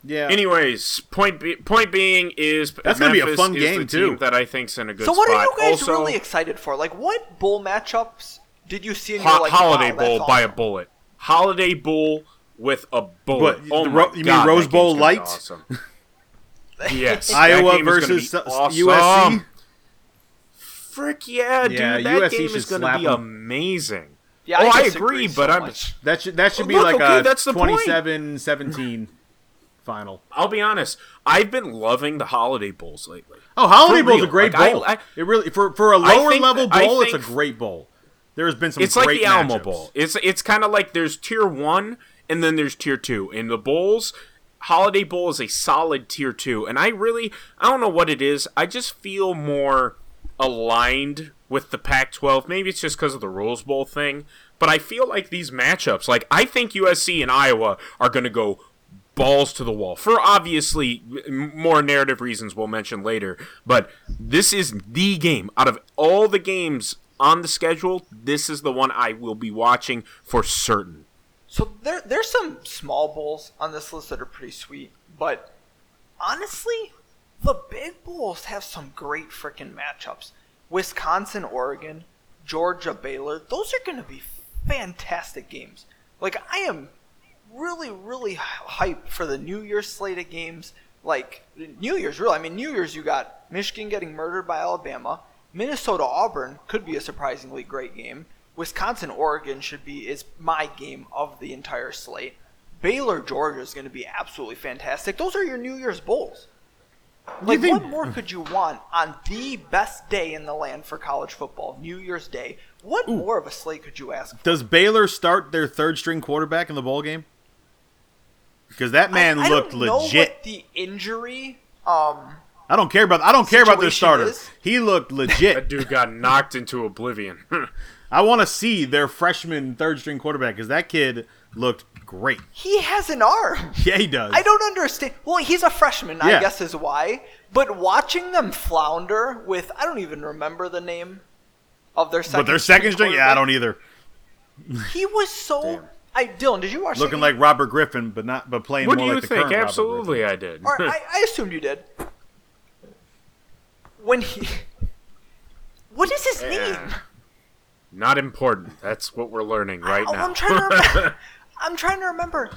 yeah. Anyways, point be- point being is That's gonna be a fun game, too. that I think's in a good so what spot. are you guys also, really excited for? Like what bowl matchups did you see in Ho- your like Holiday wow, that's Bowl by a bullet. Holiday Bowl with a bullet. What, oh the my Ro- you mean Rose Bowl game's gonna be light? awesome. Yes. Iowa that game is gonna versus awesome. USC. Frick yeah, dude! That USC game is going slap to be 'em. amazing. Yeah, oh, I I, agree, so but I'm. much. That should that should be Look, like okay, a that's the 27-17 final. I'll be honest. I've been loving the holiday bowls lately. Oh, Holiday For Bowl's a great Like, I- bowl. I- it really for for a I lower level that- bowl, it's a great bowl. There has been some It's like great the Alamo. Bowl. It's it's kind of like there's tier one and then there's tier two. In the bowls, Holiday Bowl is a solid tier two, and I really I don't know what it is. I just feel more aligned with the Pac-12. Maybe it's just because of the Rose Bowl thing, but I feel like these matchups, like I think USC and Iowa are going to go balls to the wall for obviously more narrative reasons we'll mention later. But this is the game out of all the games on the schedule. This is the one I will be watching for certain. So there, there's some small bowls on this list that are pretty sweet, but honestly, the big bowls have some great freaking matchups. Wisconsin, Oregon, Georgia, Baylor. Those are going to be fantastic games. Like I am really, really hyped for the New Year's slate of games. Like New Year's, really. I mean, New Year's you got Michigan getting murdered by Alabama. Minnesota Auburn could be a surprisingly great game. Wisconsin Oregon should be is my game of the entire slate. Baylor Georgia is going to be absolutely fantastic. Those are your New Year's bowls. Like think... what more could you want on the best day in the land for college football, New Year's Day? What Ooh. more of a slate could you ask? For? Does Baylor start their third string quarterback in the bowl game? Because that man I, looked I legit. the injury um I don't care about I don't care about their starter. Is. He looked legit. that dude got knocked into oblivion. I want to see their freshman third string quarterback because that kid looked great. He has an arm. Yeah, he does. I don't understand. Well, he's a freshman, yeah. I guess is why. But watching them flounder with I don't even remember the name of their second. But their second string, yeah, I don't either. He was so. Damn. I Dylan, did you watch? Looking like Robert Griffin, but not but playing what more like the think? Absolutely, I did. Or, I, I assumed you did. When he, what is his yeah. name? Not important. That's what we're learning right I, now. I'm trying to remember. I'm trying to remember.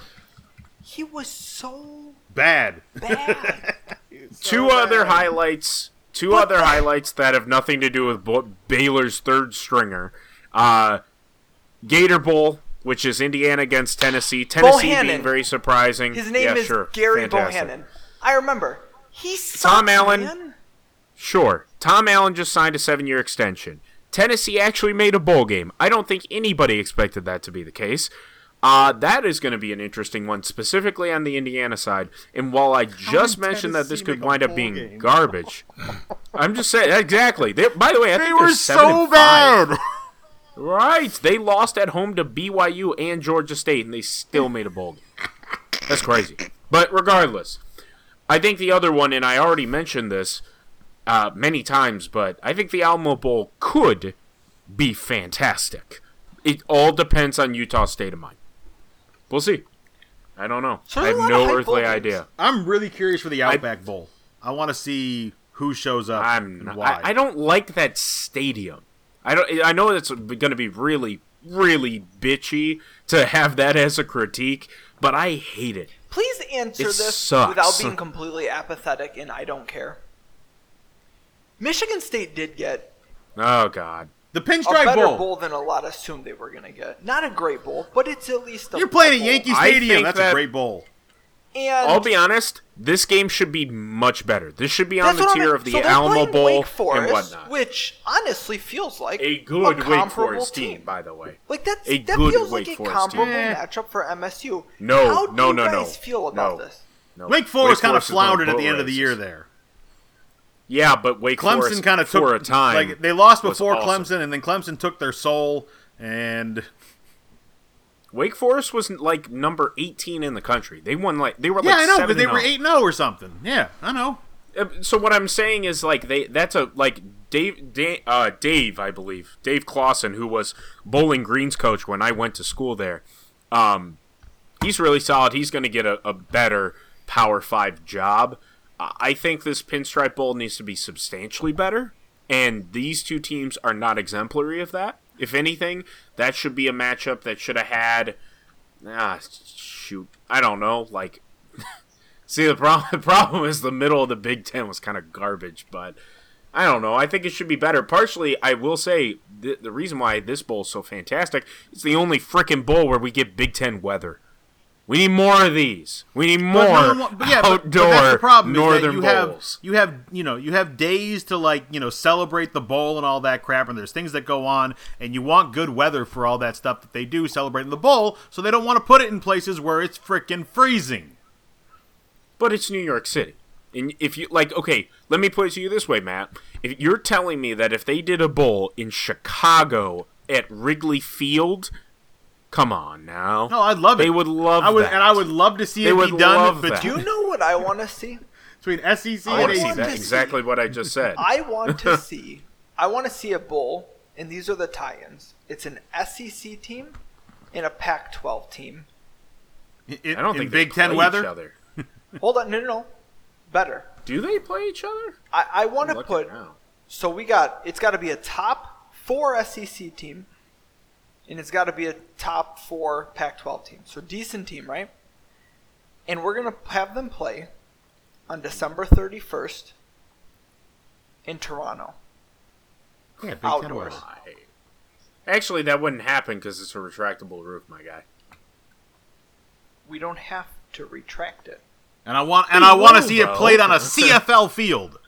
He was so bad. Bad. so two bad. other highlights. Two but other the... highlights that have nothing to do with Baylor's third stringer. Uh, Gator Bowl, which is Indiana against Tennessee. Tennessee Bohanon. being very surprising. His name yeah, is sure. Gary Fantastic. Bohanon. I remember. He's Tom Allen. Man. Sure. Tom Allen just signed a seven-year extension. Tennessee actually made a bowl game. I don't think anybody expected that to be the case. Uh, that is going to be an interesting one, specifically on the Indiana side. And while I just mentioned that this could wind up being game? garbage, I'm just saying exactly. They, by the way, I they think were so bad. Right, they lost at home to BYU and Georgia State, and they still made a bowl game. That's crazy. But regardless, I think the other one, and I already mentioned this uh, many times, but I think the Alamo Bowl could be fantastic. It all depends on Utah's state of mind. We'll see. I don't know. So I have no earthly idea. I'm really curious for the Outback I, Bowl. I want to see who shows up I'm not, I, I, don't like that stadium. I don't. I know it's going to be really, really bitchy to have that as a critique, but I hate it. Please answer it this sucks. without being completely apathetic and I don't care. Michigan State did get. Oh God. The Pinstripe a better bowl. bowl than a lot assumed they were going to get. Not a great bowl, but it's at least a You're playing at Yankee Stadium. That's that, a great bowl. And I'll be honest, this game should be much better. This should be on the tier I mean. of the so Alamo Bowl Wake Forest, and whatnot. Which honestly feels like a good a Wake Forest team. team. by the way. Like that's a that good feels Wake like Forest a comparable team. Eh. matchup for MSU. No, How no, do no, you no. guys feel about no. this? No. Wake Forest Wake kind of floundered at the end of the year there. Yeah, but Wake Clemson Forest kind of took for a time. Like they lost before awesome. Clemson, and then Clemson took their soul, and Wake Forest was like number 18 in the country. They won like they were yeah, like I know, but they were 8 0 or something. Yeah, I know. Uh, so what I'm saying is like they that's a like Dave Dave, uh, Dave I believe Dave Clawson who was Bowling Green's coach when I went to school there. Um, he's really solid. He's going to get a, a better Power Five job. I think this Pinstripe Bowl needs to be substantially better, and these two teams are not exemplary of that. If anything, that should be a matchup that should have had. Ah, shoot, I don't know. Like, see, the problem the problem is the middle of the Big Ten was kind of garbage, but I don't know. I think it should be better. Partially, I will say the, the reason why this bowl is so fantastic is the only freaking bowl where we get Big Ten weather. We need more of these. We need more no but yeah, outdoor but, but that's the problem northern you bowls. Have, you have you know you have days to like you know celebrate the bowl and all that crap, and there's things that go on, and you want good weather for all that stuff that they do celebrating the bowl, so they don't want to put it in places where it's freaking freezing. But it's New York City. And if you like, okay, let me put it to you this way, Matt. If you're telling me that if they did a bowl in Chicago at Wrigley Field, Come on now. No, I'd love it. They would love I would, that. and I would love to see They it would be done love between, that. Do you know what I want to see? between SEC I and to see want ACC. exactly what I just said. I want to see. I want to see a bowl, and these are the tie-ins. It's an SEC team and a Pac-12 team. In, I don't in think Big they Ten weather. Each other. Hold on, no, no, no. Better. Do they play each other? I, I want to put. now. So we got. It's got to be a top four SEC team, and it's got to be a top four Pac-12 team. So decent team, right? And we're gonna have them play on December 31st in Toronto. Yeah, Big Outdoors. Actually, that wouldn't happen because it's a retractable roof, my guy. We don't have to retract it. And I want and I want to will, see it played on a CFL field.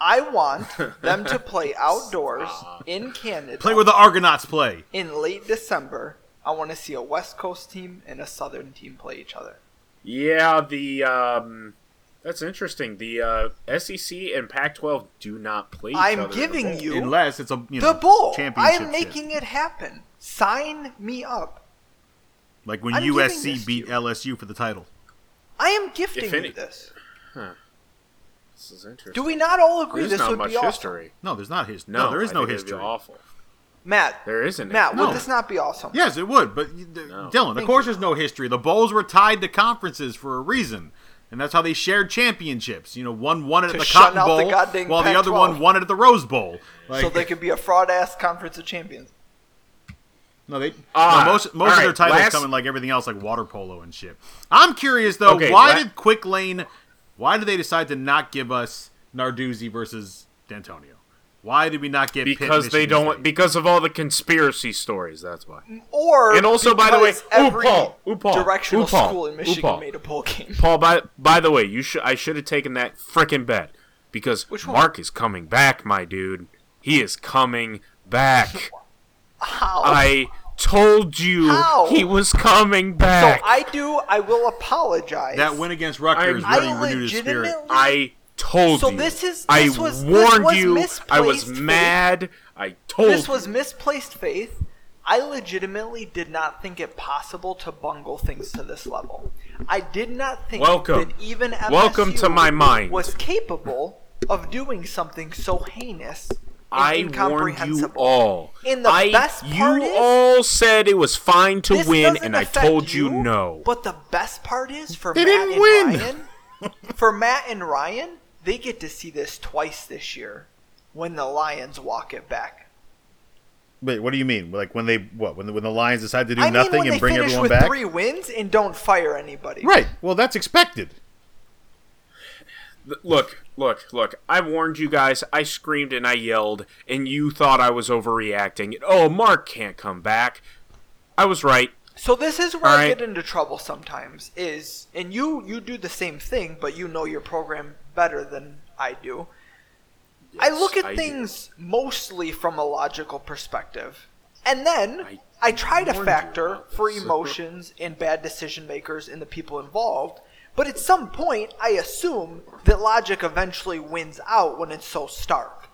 I want them to play outdoors in Canada. Play where the Argonauts play. in late December. I want to see a West Coast team and a Southern team play each other. Yeah, the um, that's interesting. The uh, SEC and Pac-12 do not play. Each I'm giving you Unless it's a you the know, bowl. I championship am shit. making it happen. Sign me up. like when I'm USC beat. LSU for the title. I am gifting If you any- this. This is interesting. Do we not all agree There's this not would much be awesome? history. No, there's not history. No, No, there is I no think it'd be history. awful. Matt, There isn't. Matt, No. would this not be awesome? Yes, it would. But you- th- No. Dylan, of Thank course, you. there's no history. The bowls were tied to conferences for a reason, and that's how they shared championships. You know, one won it at To the shut Cotton out the Bowl, goddamn while the other Pac-12. one won it at the Rose Bowl. Like, so they could be a fraud ass conference of champions. no, they Ah, no, most most all of their right, titles last- come in like everything else, like water polo and shit. I'm curious though, Okay, why la- did Quick Lane? Why did they decide to not give us Narduzzi versus Dantonio? Why did we not get Pitt, Because they don't. State? Because of all the conspiracy stories. That's why. Or And also, by the way, because ooh, Paul, ooh, Paul, directional ooh, Paul, school in ooh, Paul. made a bowl game. Paul, by by the way, you should. I should have taken that frickin' bet because Which? Mark is coming back, my dude. He is coming back. How? I told you How? he was coming back. so back. I do. I will apologize. that win against Rutgers I- really I renewed his spirit. I told So you. this is- I this was- this warned was you. I was misplaced mad. I told This you. was misplaced faith. I legitimately did not think it possible to bungle things to this level. I did not think Welcome. that even MSU Welcome to my mind. was capable of doing something so heinous and I warned you all. In the I, best part you is- all said it was fine to win, and I told you, you no. But the best part is for They Matt didn't and win. Ryan, for Matt and Ryan, they get to see this twice this year when the Lions walk it back. Wait, what do you mean? Like when they what? When the, when the Lions decide to do I mean, nothing when and they bring finish everyone with back? three wins and don't fire anybody. Right. Well, that's expected. Look, look, look. I warned you guys. I screamed and I yelled, and you thought I was overreacting. Oh, Mark can't come back. I was right. So this is where All I right. get into trouble sometimes. Is and you you do the same thing, but you know your program better than I do. I look at I do. things mostly from a logical perspective, and then I I, try to factor for emotions and bad decision makers and the people involved. But at some point, I assume that logic eventually wins out when it's so stark.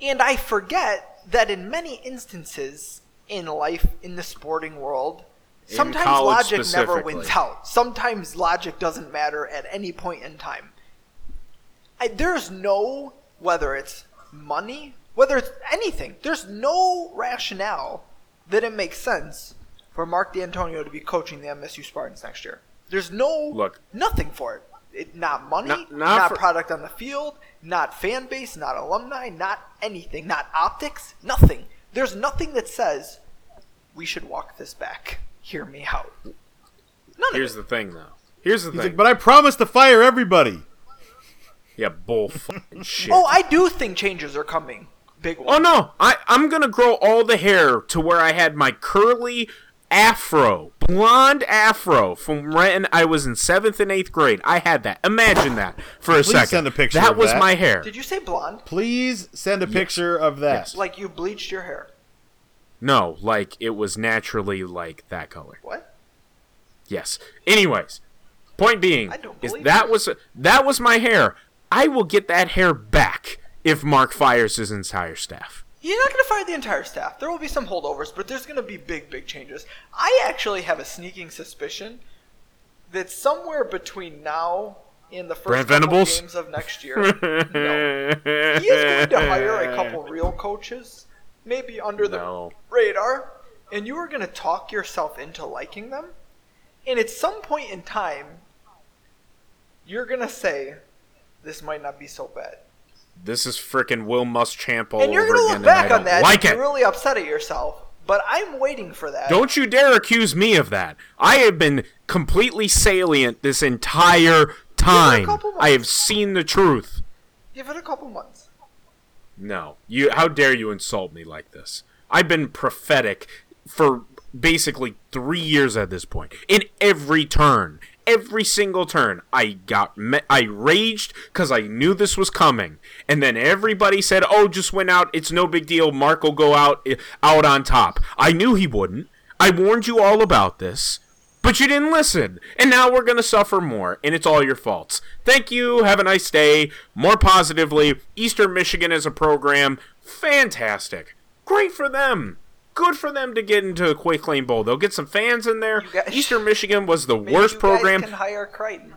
And I forget that in many instances in life, in the sporting world, In sometimes logic never wins out. Sometimes logic doesn't matter at any point in time. I, there's no, whether it's money, whether it's anything, there's no rationale that it makes sense for Mark Dantonio to be coaching the MSU Spartans next year. There's no, Look. nothing for it. it not money, Not- not, not for- product on the field, not fan base, not alumni, not anything, not optics, nothing. There's nothing that says we should walk this back. Hear me out. None Here's of it. the thing, though. Here's the He's thing. like, but I promised to fire everybody. yeah, bull fucking shit. Oh, I do think changes are coming. Big Oh one. no, I I'm gonna grow all the hair to where I had my curly afro, blonde afro from when I was in seventh and eighth grade. I had that. Imagine that for a Please second. send a picture That of was that. my hair. Did you say blonde? Please send a picture of that. Like you bleached your hair? No, like it was naturally like that color. What? Yes. Anyways, point being I don't is that you. was that was my hair. I will get that hair back if Mark fires his entire staff. You're not going to fire the entire staff. There will be some holdovers, but there's going to be big, big changes. I actually have a sneaking suspicion that somewhere between now and the first Brent couple Venables? games of next year, no, he is going to hire a couple real coaches, maybe under the No. radar, and you are going to talk yourself into liking them. And at some point in time, you're going to say, "This might not be so bad." This is freaking Will Muschamp all and you're over gonna again, look back on that like and it. be really upset at yourself. But I'm waiting for that. Don't you dare accuse me of that. I have been completely salient this entire time. couple I have seen the truth. give it a couple months. No. You how dare you insult me like this? I've been prophetic for basically 3 years at this point. In every turn, every single turn, I got me- I raged cuz I knew this was coming. And then everybody said, "Oh, just went out. It's no big deal. Mark will go out eh, out on top." I knew he wouldn't. I warned you all about this. But you didn't listen. And now we're to suffer more. And it's all your faults. Thank you. Have a nice day. More positively, Eastern Michigan as a program, fantastic. Great for them. Good for them to get into a Quick Lane Bowl. They'll get some fans in there. Guys- Eastern Michigan was the worst program. Can hire Creighton.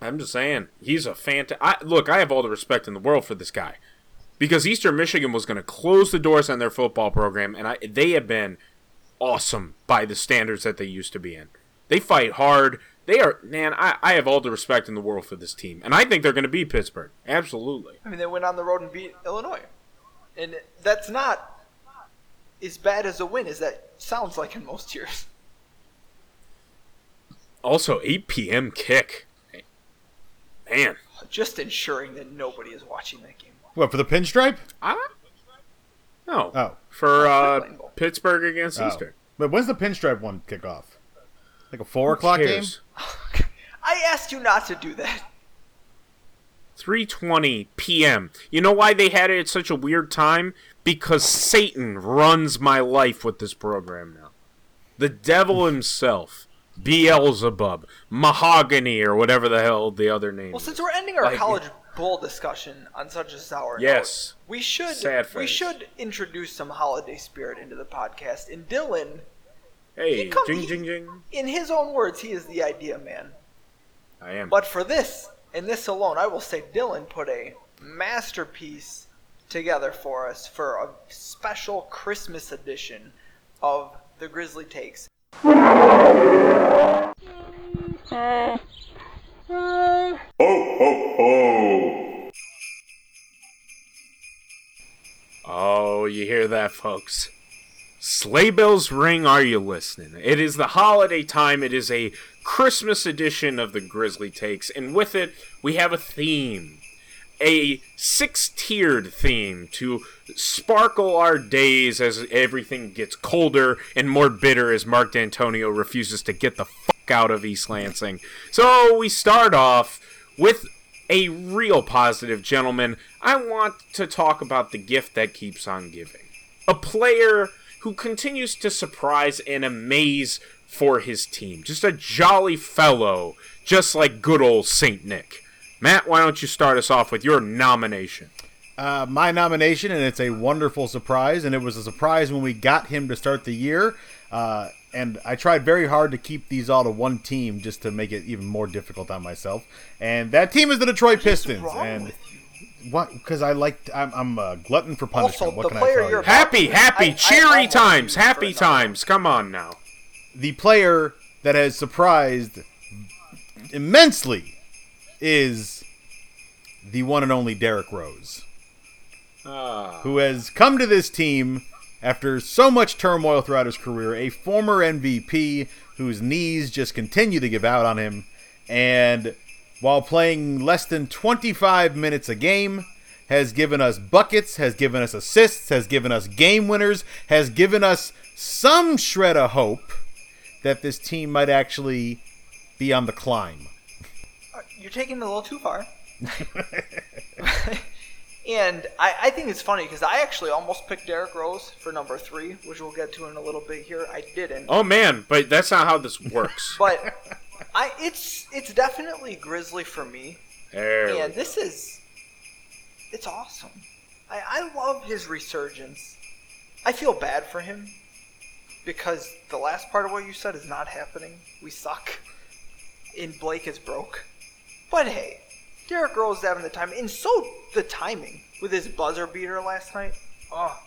I'm just saying, he's a fantastic. Look, I have all the respect in the world for this guy because Eastern Michigan was going to close the doors on their football program, and I, they have been awesome by the standards that they used to be in. They fight hard. They are man. I, I have all the respect in the world for this team, and I think they're going to beat Pittsburgh. Absolutely. I mean, they went on the road and beat Illinois, and that's not as bad as a win as that sounds like in most years. Also, 8 p.m. kick. Man, Just ensuring that nobody is watching that game. What for the pinstripe? I no Oh. for Oh, uh, Quick Lane Bowl. Pittsburgh against Oh. Eastern. But when's the pinstripe one kick off? Like a four Who o'clock game? I asked you not to do that. 3:20 p.m. You know why they had it at such a weird time? Because Satan runs my life with this program now. The devil himself, Beelzebub, Mahogany, or whatever the hell the other name. Well, is. since we're ending our Like- college bowl discussion on such a sour Yes. note, we should Sad we face. should introduce some holiday spirit into the podcast. And Dylan, hey, he come- jing he- jing jing. in his own words, he is the idea man. I am. But for this and this alone, I will say Dylan put a masterpiece together for us for a special Christmas edition of the Grizzly Takes. Oh, oh, oh. Oh, you hear that, folks? Sleigh bells ring, are you listening? It is the holiday time. It is a Christmas edition of the Grizzly Takes, and with it, we have a theme. A six tiered theme to sparkle our days as everything gets colder and more bitter as Mark Dantonio refuses to get the fuck out of East Lansing. So we start off with a real positive gentleman. I want to talk about the gift that keeps on giving. A player who continues to surprise and amaze for his team. Just a jolly fellow, just like good old St. Nick. Matt, why don't you start us off with your nomination? Uh, my nomination, and it's a wonderful surprise. And it was a surprise when we got him to start the year. Uh, and I tried very hard to keep these all to one team just to make it even more difficult on myself. And that team is the Detroit Pistons. wrong and with what? Because I like I'm, I'm a glutton for punishment. Also, what the can player I tell you're? Happy, happy, I- I cheery times, happy another. times. Come on now. the player that has surprised immensely is the one and only Derrick Rose, Ah. who has come to this team after so much turmoil throughout his career, a former MVP whose knees just continue to give out on him, and while playing less than 25 minutes a game, has given us buckets, has given us assists, has given us game winners, has given us some shred of hope that this team might actually be on the climb. You're taking it a little too far. and I, I think it's funny because I actually almost picked Derrick Rose for number three, which we'll get to in a little bit here. I didn't. Oh man, but that's not how this works. But I it's it's definitely Grizzly for me. There And this is it's awesome. I, I love his resurgence. I feel bad for him because the last part of what you said is not happening. We suck. And Blake is broke. But hey, Derrick Rose is having the time, and so the timing with his buzzer beater last night. Oh,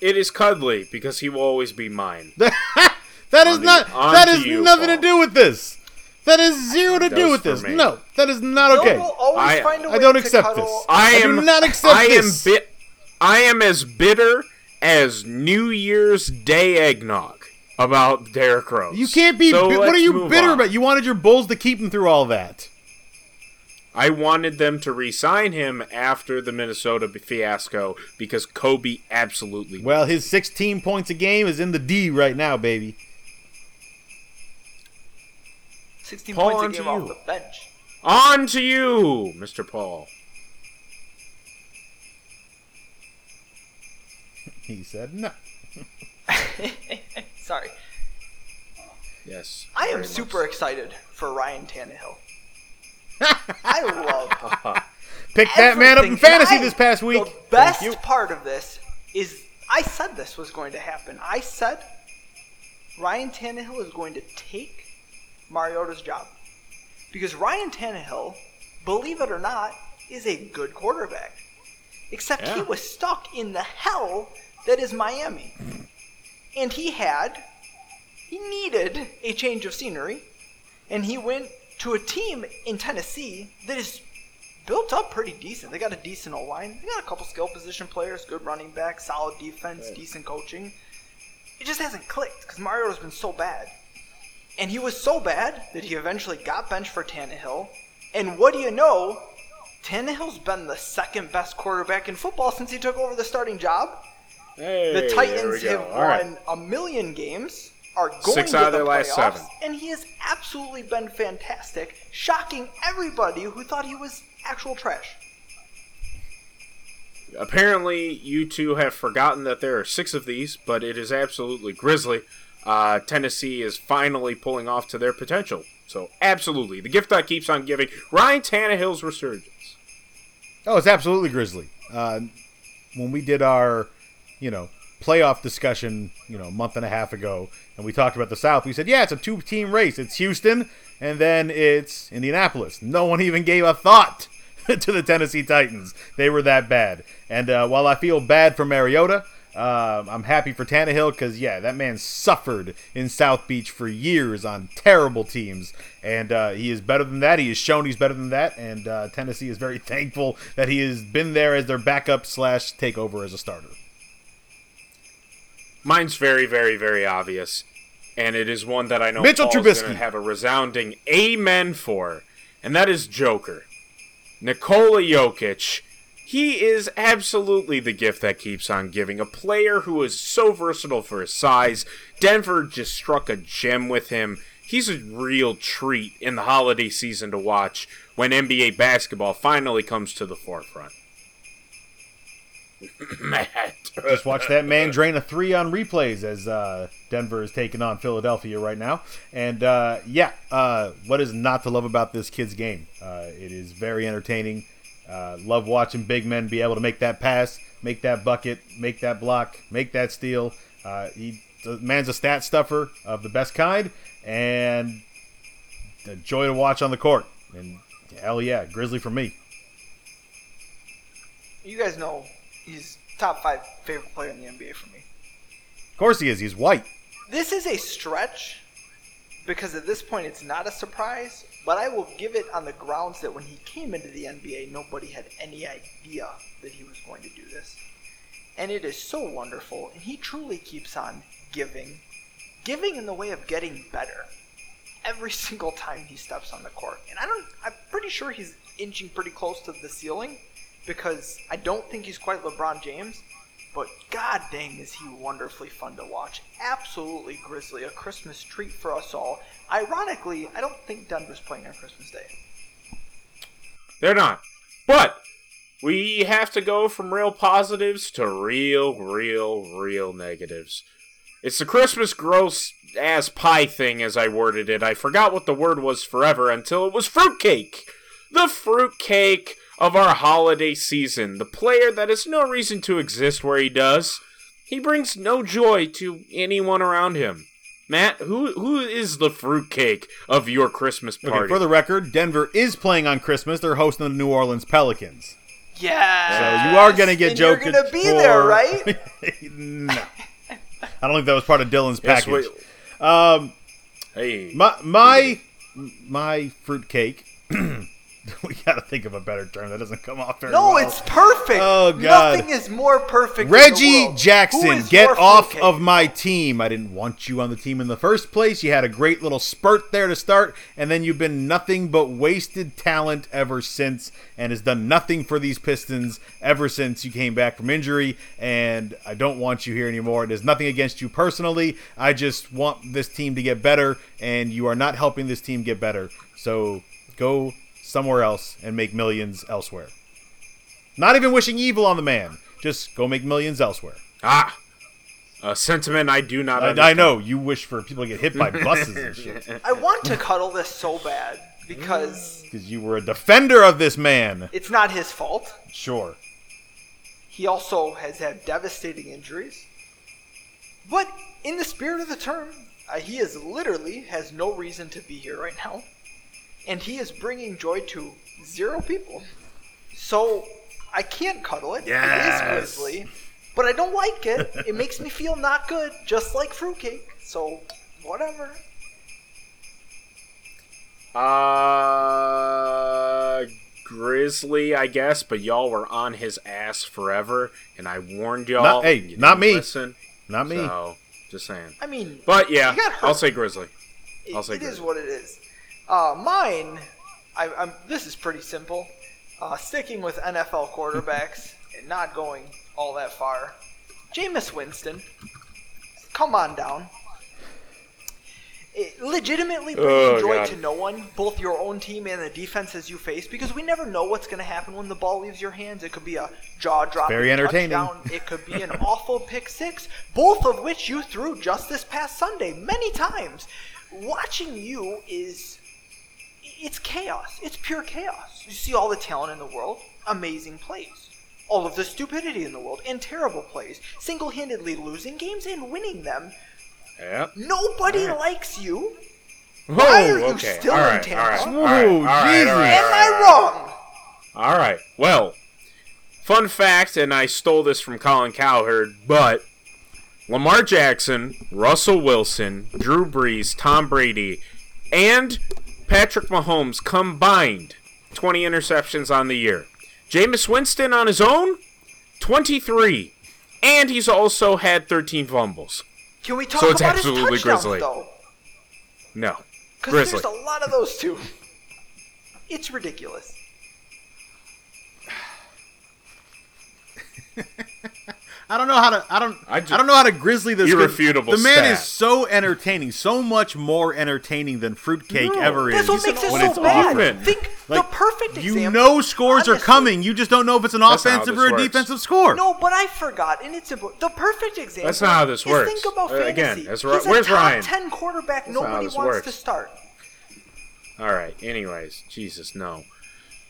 It is cuddly because he will always be mine. that is On not. on That you, nothing to do with this. That is zero to do with this. me. No, that is not okay. Bill will I- find a I way don't to accept cuddle- this. I I do not accept I this. am bit. I am as bitter as New Year's Day eggnog about Derrick Rose. You can't be. So bi- what are you bitter on. about? You wanted your Bulls to keep him through all that. I wanted them to re-sign him after the Minnesota fiasco because Kobe absolutely. Well, his 16 points a game is in the D right now, baby. 16 Paul, points a on to game off the bench. On to you, Mr. Paul. He said no. Sorry. Yes. I am much super excited for Ryan Tannehill. I love Pick that man up in fantasy I- this past week. The best part of this is I said this was going to happen. I said Ryan Tannehill is going to take Mariota's job. Because Ryan Tannehill, believe it or not, is a good quarterback. Except he was stuck in the hell that is Miami. And he had, he needed a change of scenery. And he went to a team in Tennessee that is built up pretty decent. They got a decent O line. They got a couple skill position players, good running back, solid defense, decent coaching. It just hasn't clicked because Mariota's been so bad. And he was so bad that he eventually got benched for Tannehill. And what do you know? Tannehill's been the second best quarterback in football since he took over the starting job. Hey, The Titans have All right. won a million games, are going Six to out of the their last playoffs, seven. and he has absolutely been fantastic, shocking everybody who thought he was actual trash. Apparently, you two have forgotten that there are six of these, but it is absolutely Grizzly. Uh, Tennessee is finally pulling off to their potential. So, absolutely. The gift that keeps on giving. Ryan Tannehill's resurgence. Oh, it's absolutely Grizzly. Uh, when we did our, you know, playoff discussion, you know, a month and a half ago, and we talked about the South, we said, yeah, it's a two-team race. It's Houston, and then it's Indianapolis. No one even gave a thought to the Tennessee Titans. They were that bad. And uh, while I feel bad for Mariota, uh, I'm happy for Tannehill because, yeah, that man suffered in South Beach for years on terrible teams. And uh, he is better than that. He has shown he's better than that. And uh, Tennessee is very thankful that he has been there as their backup slash takeover as a starter. Mine's very, very, very obvious. And it is one that I know Mitchell Paul's Trubisky. to have a resounding amen for. And that is Joker. Nikola Jokic. He is absolutely the gift that keeps on giving. A player who is so versatile for his size. Denver just struck a gem with him. He's a real treat in the holiday season to watch when NBA basketball finally comes to the forefront. Matt. Just watch that man drain a three on replays as uh, Denver is taking on Philadelphia right now. And uh, yeah, uh, what is not to love about this kid's game? Uh, it is very entertaining. Uh, love watching big men be able to make that pass, make that bucket, make that block, make that steal. Uh, he, the man's a stat stuffer of the best kind, and a joy to watch on the court. And hell yeah, Grizzly for me. You guys know he's top five favorite player in the NBA for me. Of course he is. He's white. This is a stretch because at this point it's not a surprise, but I will give it on the grounds that when he came into the NBA, nobody had any idea that he was going to do this. And it is so wonderful, and he truly keeps on giving. Giving in the way of getting better every single time he steps on the court. And I don't I'm pretty sure he's inching pretty close to the ceiling because I don't think he's quite LeBron James, but god dang is he wonderfully fun to watch. Absolutely Grizzly, a Christmas treat for us all. Ironically, I don't think Denver's playing on Christmas Day. They're not. But we have to go from real positives to real, real, real negatives. It's the Christmas gross ass pie thing, as I worded it. I forgot what the word was forever until it was fruitcake. The fruitcake of our holiday season. The player that has no reason to exist where he does. He brings no joy to anyone around him. Matt, who who is the fruitcake of your Christmas party? Okay, for the record, Denver is playing on Christmas. They're hosting the New Orleans Pelicans. Yeah. So you are gonna get and joked You're gonna be for- there, right? no. I don't think that was part of Dylan's Yes, package. we- Um, hey, my my my fruitcake. we gotta think of a better term that doesn't come off very No, well. it's perfect. Oh, God. Nothing is more perfect. Reggie. Jackson, get off of my team. I didn't want you on the team in the first place. You had a great little spurt there to start, and then you've been nothing but wasted talent ever since, and has done nothing for these Pistons ever since you came back from injury. And I don't want you here anymore. There's nothing against you personally. I just want this team to get better, and you are not helping this team get better. So go somewhere else and make millions elsewhere. Not even wishing evil on the man. Just go make millions elsewhere. ah, a sentiment I do not. I, I know you wish for people to get hit by buses and shit I want to cuddle this so bad because because you were a defender of this man. it's not his fault. Sure. He also has had devastating injuries. But in the spirit of the term, uh, he is literally has no reason to be here right now. And he is bringing joy to zero people. So I can't cuddle it. Yes. It is Grizzly. But I don't like it. It makes me feel not good, just like fruitcake. So whatever. Uh, Grizzly, I guess, but y'all were on his ass forever, and I warned y'all. Not- hey, you not me. Listen, Not me. so just saying. I mean, But yeah, You got hurt. I'll say Grizzly. I'll say it is Grizzly. what it is. Uh, mine, I, I'm. This is pretty simple. Uh, sticking with NFL quarterbacks and not going all that far. Jameis Winston, come on down. It legitimately brings Oh, joy God. to no one, both your own team and the defenses you face, because we never know what's going to happen when the ball leaves your hands. It could be a jaw dropping Very entertaining. touchdown. It could be an awful pick six, both of which you threw just this past Sunday many times. Watching you is it's chaos. It's pure chaos. You see all the talent in the world, amazing plays. All of the stupidity in the world and terrible plays, single-handedly losing games and winning them. Yep. Nobody likes you. Whoa, Why are you okay. still all in right, Tampa? all right, all Whoa, right, all right, Jesus. all right, Am I wrong? All right. Well, fun fact, and I stole this from Colin Cowherd, but Lamar Jackson, Russell Wilson, Drew Brees, Tom Brady, and Patrick Mahomes combined 20 interceptions on the year. Jameis Winston on his own, 23. And he's also had 13 fumbles. Can we talk So it's about his absolutely touchdowns Grizzly. though? No. Because there's a lot of those too. It's ridiculous. I don't know how to. I don't. I, I don't know how to grizzly this. Irrefutable The man stat. is so entertaining, so much more entertaining than fruitcake No, ever is. That's what makes it when so bad. often. Think Like, the perfect example. you know scores are coming. You just don't know if it's an That's not how offensive or a works. defensive score. No, but I forgot, and it's simple. The perfect example. That's not how this works. Think about Uh, fantasy. again, that's He's Ri- a where's top Ryan? ten quarterback. That's Nobody wants works. to start. All right. Anyways, Jesus, no.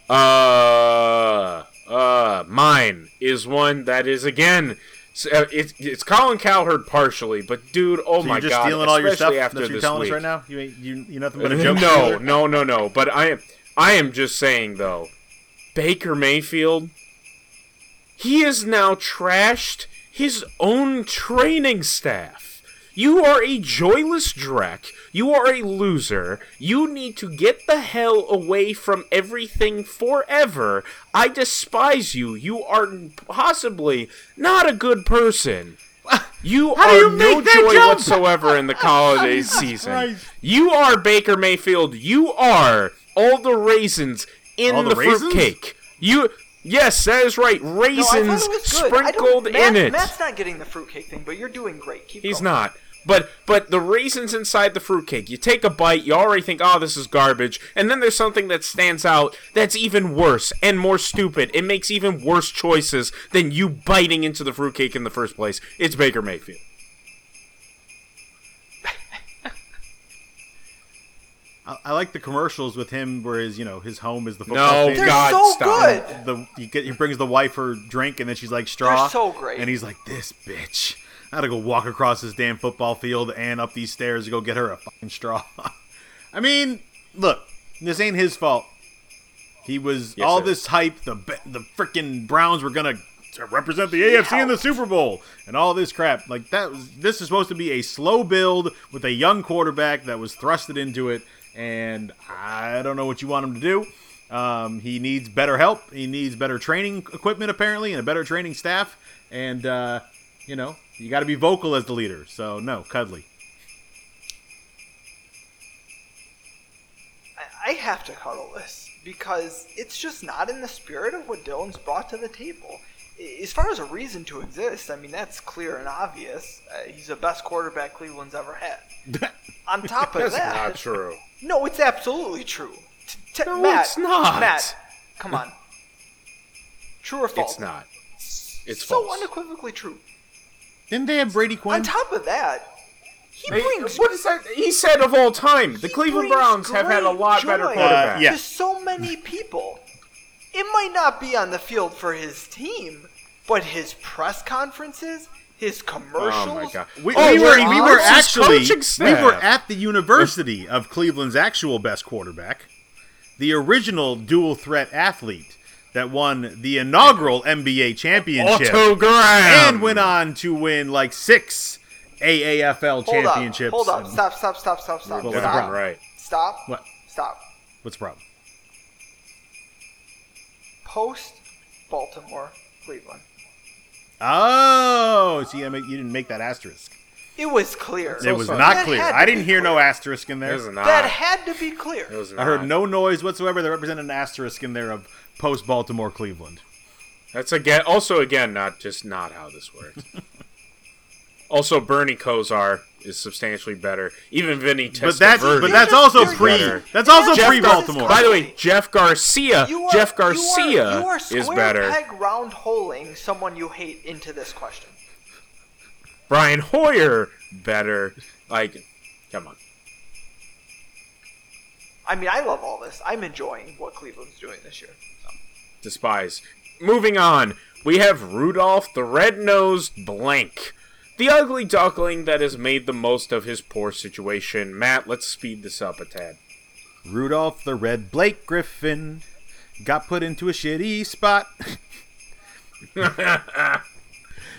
Uh, uh, mine is one that is again. S- uh, It's it's Colin Cowherd partially, but dude, oh So my just god, stealing all your stuff after this telling week. us right now. You ain't you you nothing but a joke. no, no, no, no. But I am I am just saying though, Baker Mayfield, he has now trashed his own training staff. You are a joyless dreck. You are a loser. You need to get the hell away from everything forever. I despise you. You are possibly not a good person. You How are you no joy jump? whatsoever in the holiday season. Christ. You are Baker Mayfield. You are all the raisins in All the, the raisins? fruitcake. You, yes, that is right. No, Raisins it was good. I don't- sprinkled Matt- in it. Matt's not getting the fruitcake thing, but you're doing great. Keep He's going. not. But but the raisins inside the fruitcake, you take a bite, you already think, oh, this is garbage, and then there's something that stands out that's even worse and more stupid. It makes even worse choices than you biting into the fruitcake in the first place. It's Baker Mayfield. I, I like the commercials with him where his you know his home is the football No, stadium. They're God, so stop. good. the he, get, he brings the wife her drink and then she's like straw. They're so great. And he's like, this bitch. I had to go walk across this damn football field and up these stairs to go get her a fucking straw. I mean, look, this ain't his fault. He was Yes, all it this hype. The the freaking Browns were gonna represent the AFC in the. Super Bowl and all this crap. Like that was this is supposed to be a slow build with a young quarterback that was thrusted into it, and I don't know what you want him to do. Um, he needs better help. He needs better training equipment, apparently, and a better training staff. And uh, you know, you got to be vocal as the leader. So no, cuddly. I, I have to cuddle this because it's just not in the spirit of what Dylan's brought to the table. As far as a reason to exist, I mean that's clear and obvious. Uh, he's the best quarterback Cleveland's ever had. On top of That's that, That's not true. no, it's absolutely true. T- t- No, Matt, it's not. Matt, come on. True or false? It's not. It's so false. unequivocally true. Didn't they have Brady Quinn? On top of that, he Hey, brings what is that? He said of all time, the Cleveland Browns have had a great lot better joy quarterback. Uh, yeah. to so many people. It might not be on the field for his team, but his press conferences, his commercials. Oh my god. We, Oh, we were we were actually we were at the University of Cleveland's actual best quarterback, the original dual threat athlete that won the inaugural NBA championship Otto Graham. and went on to win like six AAFL Hold championships. up, hold up, and- stop, stop, stop, stop, stop, What was the stop, problem? Right. stop, What? stop. What's the problem? Post Baltimore, Cleveland. Oh, see, I make, you didn't make that asterisk. It was clear. It was sorry. not That clear. I didn't be hear no asterisk in It there. was not. That had to be clear. It was I heard no noise whatsoever that represented an asterisk in there of post Baltimore Cleveland. That's again, also again, not just not how this works. also, Bernie Kosar is substantially better. Even Vinny Testaverde. But that's but These that's also pre better. that's also Jeff pre Baltimore. By the way, Jeff Garcia. Are, Jeff you are- Garcia you are, is square better. peg round holing someone you hate into this question. Brian Hoyer better. Like, come on. I mean, I love all this. I'm enjoying what Cleveland's doing this year. Despise. Moving on, we have Rudolph the Red-Nosed Blank, the ugly duckling that has made the most of his poor situation. Matt, let's speed this up a tad. Rudolph the Red Blake Griffin got put into a shitty spot.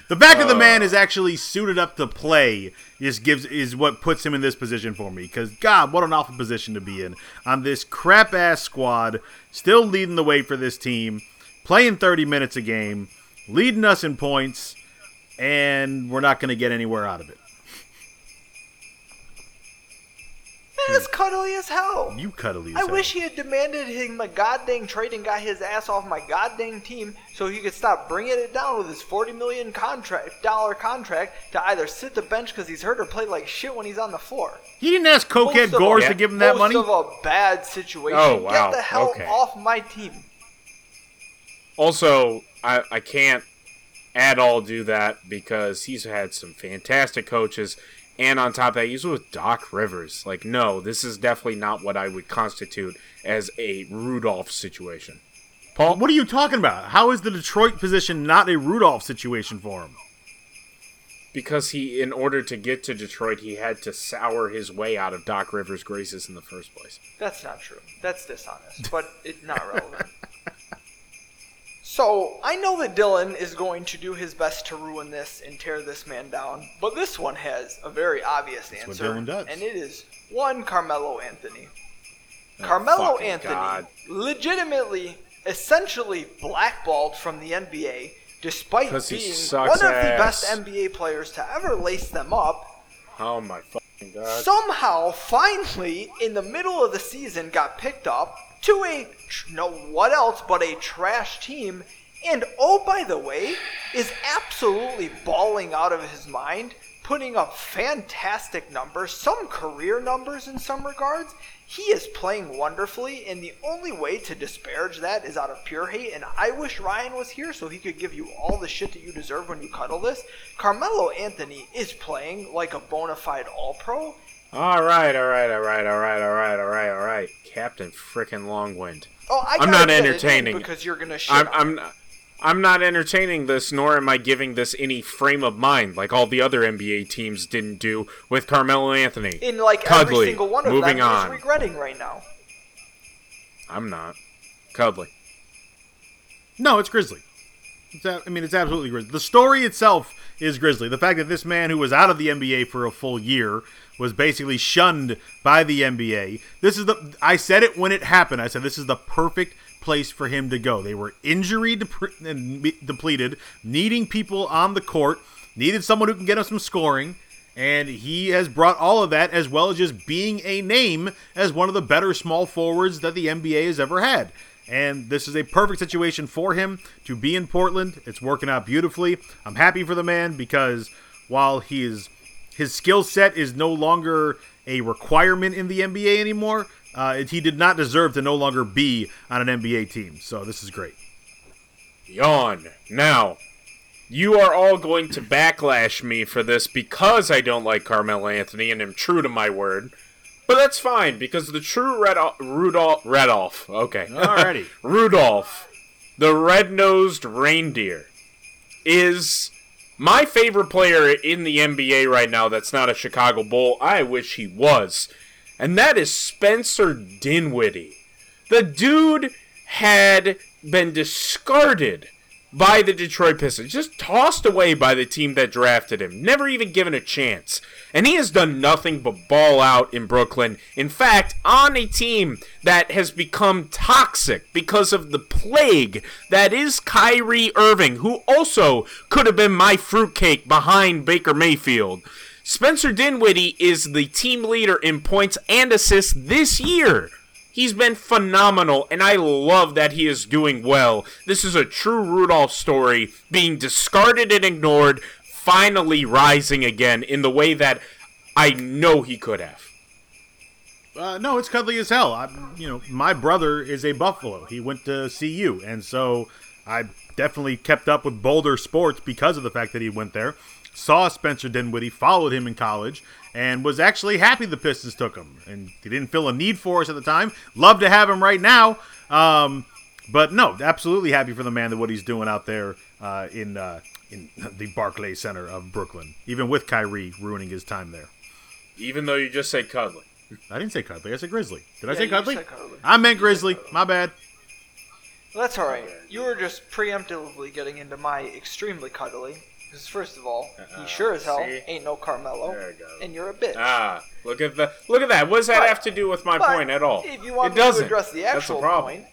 the back of the uh. man is actually suited up to play. Just gives is what puts him in this position for me. Because God, what an awful position to be in on this crap ass squad, still leading the way for this team, playing 30 minutes a game, leading us in points, and we're not going to get anywhere out of it. Man, it's cuddly as hell. You cuddly. as I hell. wish he had demanded him a goddamn trade and got his ass off my goddamn team so he could stop bringing it down with his forty million contract dollar contract to either sit the bench because he's hurt or play like shit when he's on the floor. He didn't ask Cokehead Most Gores a- to give him that most money. of a bad situation. Oh, wow. Get the hell Okay. off my team. Also, I, I can't at all do that because he's had some fantastic coaches. And on top of that, he's with Doc Rivers. Like, no, this is definitely not what I would constitute as a Rudolph situation. Paul, What are you talking about? How is the Detroit position not a Rudolph situation for him? because he, in order to get to Detroit, he had to sour his way out of Doc Rivers' graces in the first place. That's not true. That's dishonest, but it's not relevant. So, I know that Dylan is going to do his best to ruin this and tear this man down, but this one has a very obvious what answer. Dylan does. And it is one Carmelo Anthony. Carmelo Anthony God. legitimately, essentially blackballed from the NBA despite being one of the best. NBA players to ever lace them up Oh my fucking god. somehow finally in the middle of the season got picked up to a no what else but a trash team. And oh by the way is absolutely bawling out of his mind putting up fantastic numbers some career numbers in some regards. He is playing wonderfully and the only way to disparage that is out of pure hate. And i wish ryan was here so he could give you all the shit that you deserve when you cuddle this. Carmelo anthony is playing like a bona fide all pro All right, all right, all right, all right, all right, all right, all right. Captain frickin' Longwind. Oh, I I'm not entertaining. because you're gonna I'm, I'm, I'm not entertaining this, nor am I giving this any frame of mind like all the other NBA teams didn't do with Carmelo Anthony. in like Cuddly. every single one of Moving them. on. He's regretting right now. I'm not. Cuddly. No, it's Grizzly. It's a, I mean, it's absolutely Grizzly. The story itself is Grizzly. The fact that this man who was out of the NBA for a full year was basically shunned by the NBA. This is the. I said it when it happened. I said this is the perfect place for him to go. They were injury depleted, needing people on the court, needed someone who can get us some scoring. And he has brought all of that, as well as just being a name as one of the better small forwards that the NBA has ever had. And this is a perfect situation for him to be in Portland. It's working out beautifully. I'm happy for the man because while he is, his skill set is no longer a requirement in the NBA anymore, uh, he did not deserve to no longer be on an NBA team. So this is great. Yawn. Now, you are all going to backlash me for this because I don't like Carmelo Anthony and am true to my word. But that's fine because the true Rudolph, Rudolph, Rudolph, okay, Alrighty. Rudolph, the red-nosed reindeer, is my favorite player in the NBA right now. That's not a Chicago Bull. I wish he was, and that is Spencer Dinwiddie. The dude had been discarded by the Detroit Pistons, just tossed away by the team that drafted him, never even given a chance. And he has done nothing but ball out in Brooklyn. In fact, on a team that has become toxic because of the plague that is Kyrie Irving, who also could have been my fruitcake behind Baker Mayfield. Spencer Dinwiddie is the team leader in points and assists this year. He's been phenomenal, and I love that he is doing well. This is a true Rudolph story, being discarded and ignored, finally rising again in the way that I know he could have. Uh, no, it's cuddly as hell. I, you know, my brother is a Buffalo. He went to CU, and so I definitely kept up with Boulder sports because of the fact that he went there. Saw Spencer Dinwiddie, followed him in college, and was actually happy the Pistons took him. And he didn't feel a need for us at the time. Love to have him right now. Um, but no, absolutely happy for the man that what he's doing out there uh, in uh, in the Barclays Center of Brooklyn, even with Kyrie ruining his time there. Even though you just said cuddly. I didn't say Cuddly. I said Grizzly. Did I say Cuddly? cuddly. I meant Grizzly. My bad. Well, that's all right. You were just preemptively getting into my extremely cuddly. Because first of all, he sure as hell see? ain't no Carmelo, There we go. and you're a bitch. Ah, look at the look at that. What does that But- have to do with my But point at all? If you want it me doesn't. to address the That's actual the problem. point,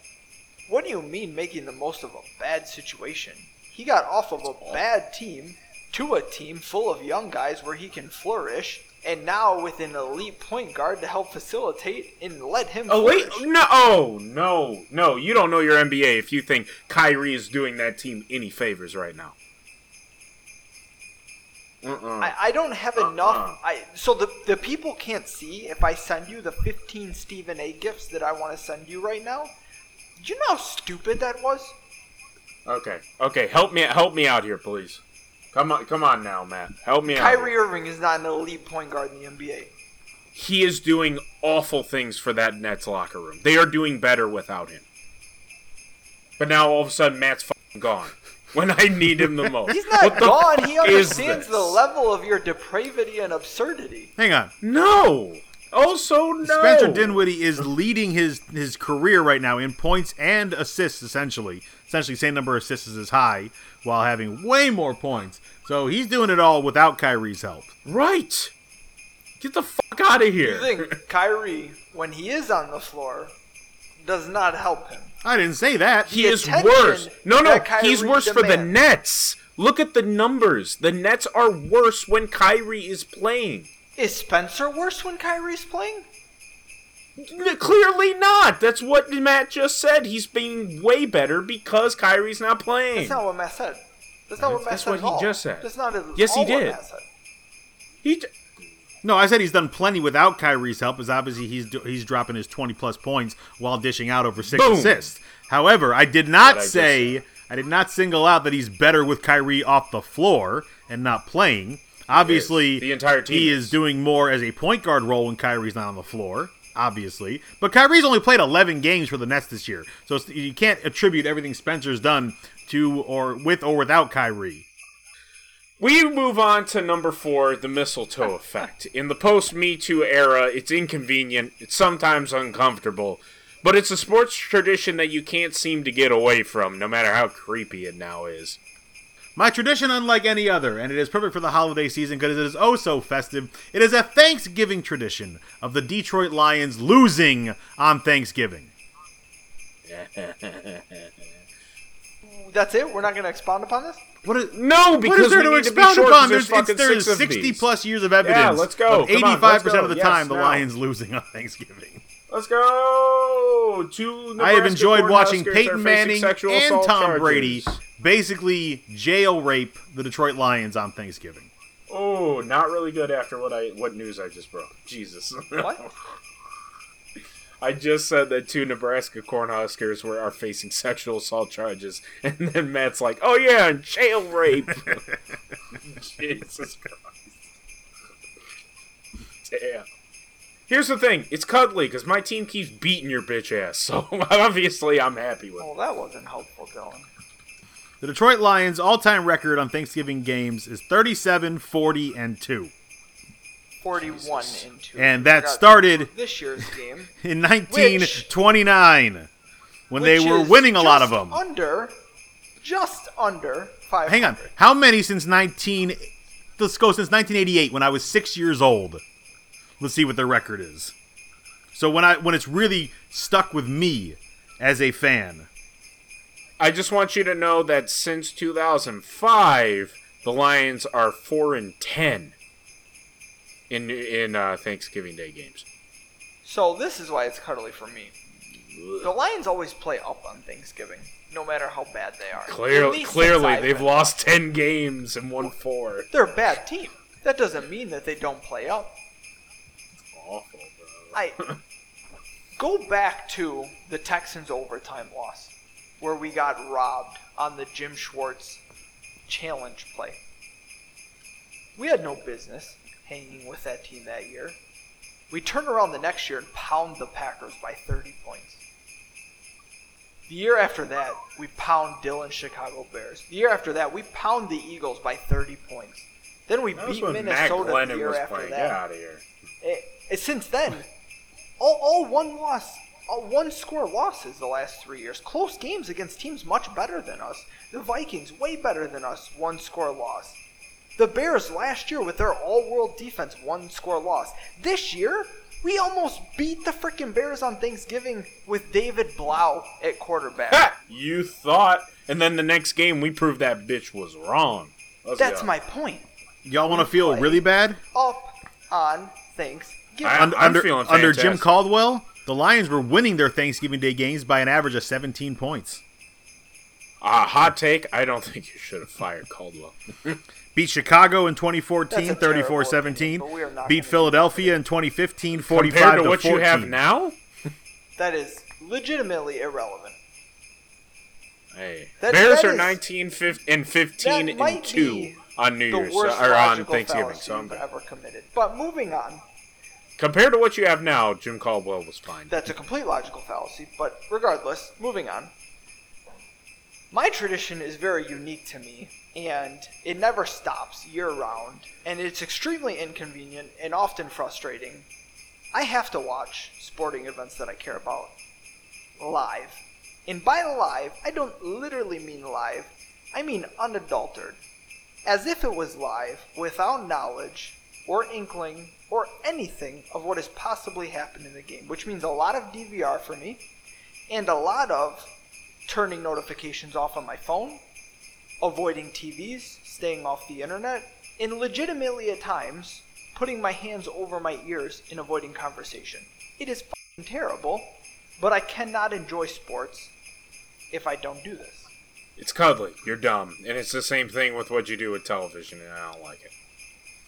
what do you mean making the most of a bad situation? He got off of a bad team to a team full of young guys where he can flourish, and now with an elite point guard to help facilitate and let him Oh wait, flourish. no, oh, no, no! You don't know your NBA if you think Kyrie is doing that team any favors right now. I, I don't have Uh-uh. enough. I so the the people can't see if I send you the 15 Stephen A. gifts that I want to send you right now. Did you know how stupid that was? Okay, okay, help me, help me out here, please. Come on, come on now, Matt. Help me out. Kyrie. Irving is not an elite point guard in the NBA. He is doing awful things for that Nets locker room. They are doing better without him. But now all of a sudden, Matt's fucking gone when I need him the most. He's not What the gone. He understands the level of your depravity and absurdity. Hang on. No. Also, no. Spencer Dinwiddie is leading his his career right now in points and assists, essentially. Essentially, same number of assists as high, while having way more points. So he's doing it all without Kyrie's help. Right. Get the fuck out of here. You think Kyrie, when he is on the floor, does not help him? I didn't say that. he is worse. No, no, he's worse for the. Nets. Look at the numbers. The Nets are worse when Kyrie is playing. Is Spencer worse when Kyrie's playing? Clearly not. That's what Matt just said. He's being way better because Kyrie's not playing. That's not what Matt said. That's not what Matt That's said what at he all. just said. That's not Yes, he what did. He No, I said he's done plenty without Kyrie's help. Is obviously he's he's dropping his twenty plus points while dishing out over six Boom. assists. However, I did not I just say I did not single out that he's better with Kyrie off the floor and not playing. Obviously, the entire team he is. is doing more as a point guard role when Kyrie's not on the floor. Obviously, but Kyrie's only played 11 games for the Nets this year, so it's, you can't attribute everything Spencer's done to or with or without Kyrie. We move on to number four, the mistletoe effect. In the post Me Too era, it's inconvenient, it's sometimes uncomfortable, but it's a sports tradition that you can't seem to get away from, no matter how creepy it now is. My tradition, unlike any other, and it is perfect for the holiday season because it is oh so festive. It is a Thanksgiving tradition of the Detroit Lions losing on Thanksgiving. That's it. We're not going to expound upon this. What is, No, what because is there we to need to be expound upon? There's, There's, it's, there's six of 60 plus years of evidence. Yeah, let's go. Of Come on, 85% of the Yes, time, the. Lions losing on Thanksgiving. Let's go. Two. I have enjoyed watching Peyton Manning and Tom charges. Brady basically jail rape the Detroit Lions on Thanksgiving. Oh, not really good after what I what news I just broke. Jesus. What? I just said that two Nebraska Cornhuskers were are facing sexual assault charges, and then Matt's like, "Oh yeah, and jail rape." Jesus Christ! Damn. Here's the thing: it's cuddly because my team keeps beating your bitch ass, so obviously I'm happy with. it. Well, that wasn't helpful, Dylan. The Detroit Lions' all-time record on Thanksgiving games is 37, 40, and 2. 41 and 2. And that started this year's game. in 1929 when they were winning a lot of them. Under, just under 500. Hang on. How many since 19 Let's go since 1988 when I was 6 years old. Let's see what their record is. So when I when it's really stuck with me as a fan. I just want you to know that since 2005, the Lions are four and ten in in uh, Thanksgiving Day games. So this is why it's cuddly for me. The Lions always play up on Thanksgiving, no matter how bad they are. At Clear, least since clearly, they've been- lost ten games and won four. They're a bad team. That doesn't mean that they don't play up. Awful, bro. I go back to the Texans overtime loss, where we got robbed on the Jim Schwartz challenge play. We had no business hanging with that team that year. We turn around the next year and pound the Packers by 30 points. The year after that, we pound Dylan Chicago Bears. The year after that, we pound the Eagles by 30 points. Then we That beat Minnesota the year was after playing. that. Get out of here. It, it- since then, all, all one loss, all one score losses the last three years. Close games against teams much better than us. The Vikings way better than us. One score loss. The Bears last year with their all-world defense, one score loss. This year, we almost beat the freaking Bears on Thanksgiving with David Blough at quarterback. Ha! You thought, and then the next game we proved that bitch was wrong. Let's That's go. my point. Y'all want to feel play. really bad? Up on Thanksgiving. I- Un- I'm under feeling under Jim. Caldwell, the Lions were winning their Thanksgiving Day games by an average of 17 points. Uh, hot take. I don't think you should have fired Caldwell. Beat Chicago in That's 2014, 34-17. opinion, but we are not Beat Philadelphia in 2015, 45 Compared to to what 14. you have now, that is legitimately irrelevant. hey, That- Bears that are is- 19 fif- and 15 and 2 on New Year's or on Thanksgiving. So I'm you've good. ever committed. But moving on, Compared to what you have now, Jim Caldwell was fine. that's a complete logical fallacy. But regardless, moving on. My tradition is very unique to me, and it never stops year round, and it's extremely inconvenient and often frustrating. I have to watch sporting events that I care about live. And by live, I don't literally mean live, I mean unadulterated. As if it was live, without knowledge, or inkling, or anything of what has possibly happened in the game, which means a lot of DVR for me, and a lot of turning notifications off on my phone, avoiding TVs, staying off the internet, and legitimately at times putting my hands over my ears and avoiding conversation. It is fing terrible, but I cannot enjoy sports if I don't do this. It's cuddly. You're dumb, and it's the same thing with what you do with television, and I don't like it.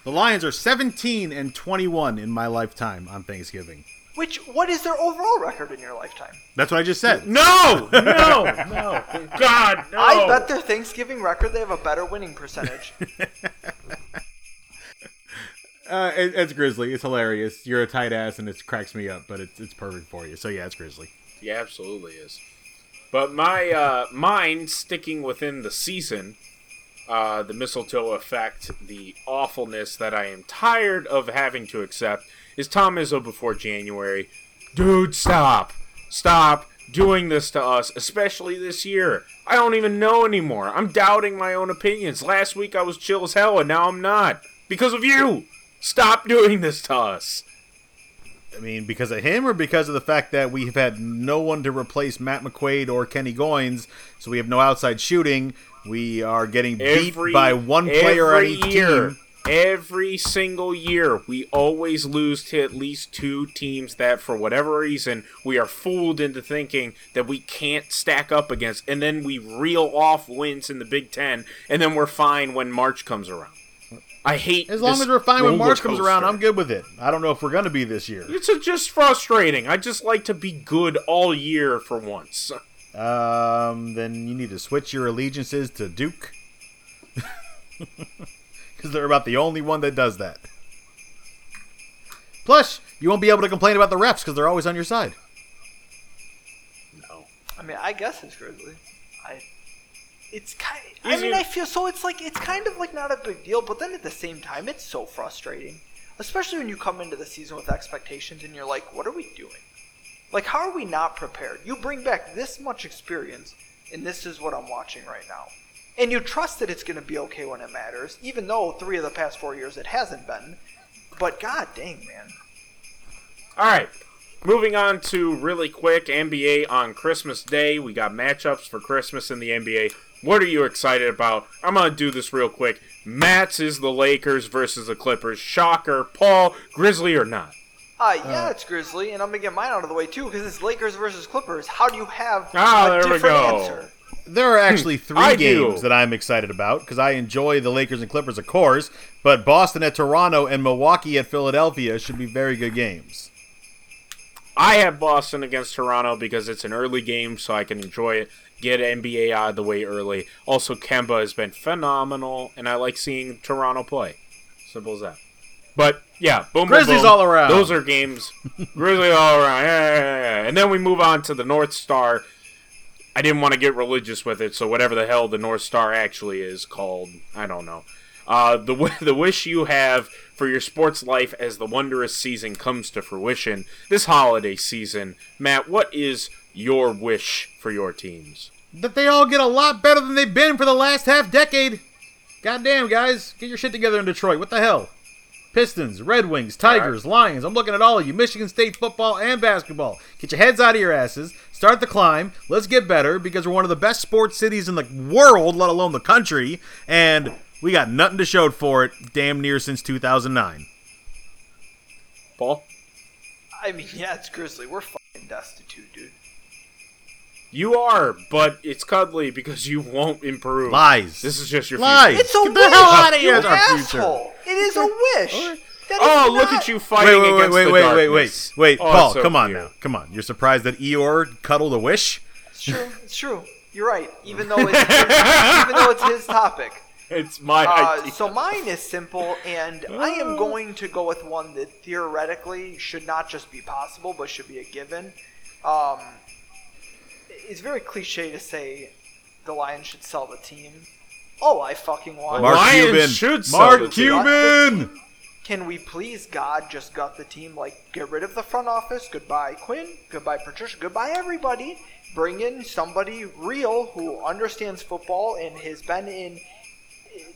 The Lions are 17 and 21 in my lifetime on Thanksgiving. Which, what is their overall record in your lifetime? That's what I just said. No, no, no, God, no. I bet their Thanksgiving record they have a better winning percentage. Uh, it, it's Grizzly. It's hilarious. You're a tight ass, and it cracks me up, but it's it's perfect for you. So yeah, it's Grizzly. Yeah, absolutely is. But my uh, mine sticking within the season, uh, the mistletoe effect, the awfulness that I am tired of having to accept is Tom Izzo before January. Dude, stop, stop doing this to us, especially this year. I don't even know anymore. I'm doubting my own opinions. Last week I was chill as hell, and now I'm not because of you. Stop doing this to us. I mean, because of him or because of the fact that we've had no one to replace Matt McQuaid or Kenny Goins, so we have no outside shooting. We are getting beat Every- by one player on each year, team. Every single year, we always lose to at least two teams that, for whatever reason, we are fooled into thinking that we can't stack up against, and then we reel off wins in the Big Ten, and then we're fine when March comes around. I hate As long as we're fine when March comes around. I'm good with it. I don't know if we're going to be this year. It's just frustrating. I just like to be good all year for once. Um, then you need to switch your allegiances to Duke. Because they're about the only one that does that. Plus, you won't be able to complain about the refs because they're always on your side. No. I mean, I guess it's Grizzly. I. It's kind. I mean, I feel so. It's like it's kind of like not a big deal, but then at the same time, it's so frustrating. Especially when you come into the season with expectations and you're like, "What are we doing? Like, how are we not prepared? You bring back this much experience, and this is what I'm watching right now." And you trust that it's going to be okay when it matters, even though three of the past four years it hasn't been. But god dang, man. All right. Moving on to really quick NBA on Christmas Day. We got matchups for Christmas in the NBA. What are you excited about? I'm going to do this real quick. Matt's is the Lakers versus the Clippers. Shocker. Paul, Grizzly or not? Uh, yeah, it's Grizzly, and I'm gonna get mine out of the way too, because it's Lakers versus Clippers. How do you have Ah, a there we different go. answer? There are actually three I do. games that I'm excited about because I enjoy the Lakers and Clippers, of course, but Boston at Toronto and Milwaukee at Philadelphia should be very good games. I have Boston against Toronto because it's an early game, so I can enjoy it. Get NBA out of the way early. Also, Kemba has been phenomenal, and I like seeing Toronto play. Simple as that. But yeah, boom, boom, Grizzlies boom. all around. Those are games. Grizzlies all around. Yeah, yeah, yeah. And then we move on to the North Star. I didn't want to get religious with it, so whatever the hell the North Star actually is called, I don't know. Uh, the the wish you have for your sports life as the wondrous season comes to fruition this holiday season, Matt. What is your wish for your teams? That they all get a lot better than they've been for the last half decade. Goddamn, guys, get your shit together in Detroit. What the hell? Pistons, Red Wings, Tigers, Lions. I'm looking at all of you. Michigan State football and basketball. Get your heads out of your asses. Start the climb. Let's get better because we're one of the best sports cities in the world, let alone the country. And we got nothing to show for it damn near since 2009. Paul, I mean, yeah, it's Grizzly. We're fucking destitute, dude. You are, but it's cuddly because you won't improve. Lies. This is just your Lies. future. It's a Get the wish, hell outta here, you it's our future. It is a wish. That is Oh, look not- at you fighting Wait, wait, wait, against wait, the wait, wait, wait, darkness. wait. Oh, Paul, so come on cute. now. Come on. You're surprised that Eeyore cuddled a wish? It's true. It's true. You're right. Even though it's his, even though it's his topic. It's my Uh, idea. so mine is simple, and I am going to go with one that theoretically should not just be possible, but should be a given. Um, it's very cliche to say the Lions should sell the team. Oh, I fucking want Mark- Mark Lions Cuban. should sell Mark the team. Cuban. Can we please, God, just gut the team? Like, get rid of the front office. Goodbye, Quinn. Goodbye, Patricia. Goodbye, everybody. Bring in somebody real who understands football and has been in,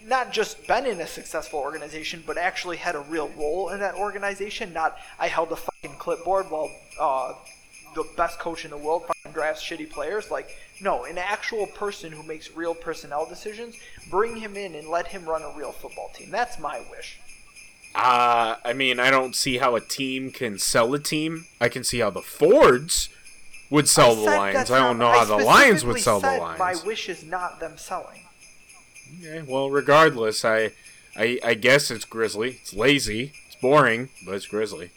not just been in a successful organization, but actually had a real role in that organization. Not, I held a fucking clipboard while uh, the best coach in the world drafts shitty players. Like, no, an actual person who makes real personnel decisions. Bring him in and let him run a real football team. That's my wish. Uh, I mean, I don't see how a team can sell a team. I can see how the Fords would sell the Lions. I don't know not- how the Lions would sell the Lions. My wish is not them selling. Okay, well, regardless, I, I, I guess it's Grizzly. It's lazy. It's boring, but it's Grizzly.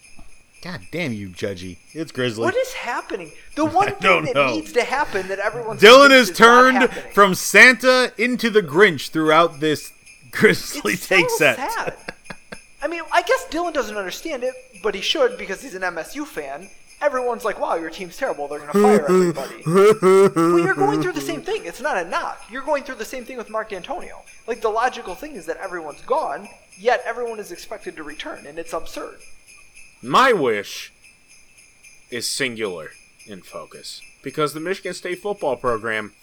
God damn you, Judgy. It's Grizzly. What is happening? The one thing that know. needs to happen that everyone Dylan thinks has is turned from Santa into the Grinch throughout this Grizzly it's take so set. sad. I mean, I guess Dylan doesn't understand it, but he should because he's an MSU fan. Everyone's like, "Wow, your team's terrible. They're going to fire everybody." well, you're going through the same thing. It's not a knock. You're going through the same thing with Mark Dantonio. Like the logical thing is that everyone's gone, yet everyone is expected to return, and it's absurd. My wish is singular in focus because the Michigan State football program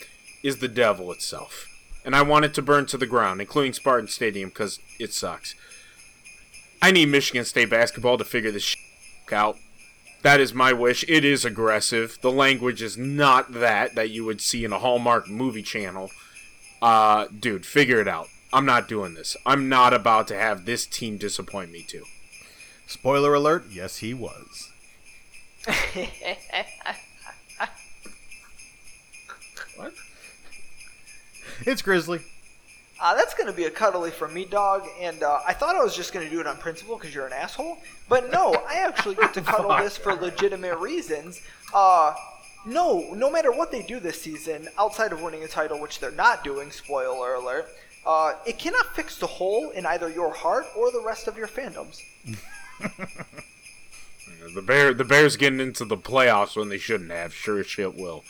is the devil itself. And I want it to burn to the ground, including Spartan Stadium, because it sucks. I need Michigan State basketball to figure this out. That is my wish. It is aggressive. The language is not that that you would see in a Hallmark movie channel. Uh, dude, figure it out. I'm not doing this. I'm not about to have this team disappoint me too. Spoiler alert, yes he was. What? It's Grizzly. Uh, that's going to be a cuddly from me, dog. And uh, I thought I was just going to do it on principle because you're an asshole. But no, I actually get to cuddle this for legitimate reasons. Uh, no, no matter what they do this season, outside of winning a title, which they're not doing, spoiler alert, uh, it cannot fix the hole in either your heart or the rest of your fandoms. The bear, the Bears getting into the playoffs when they shouldn't have. Sure as shit will.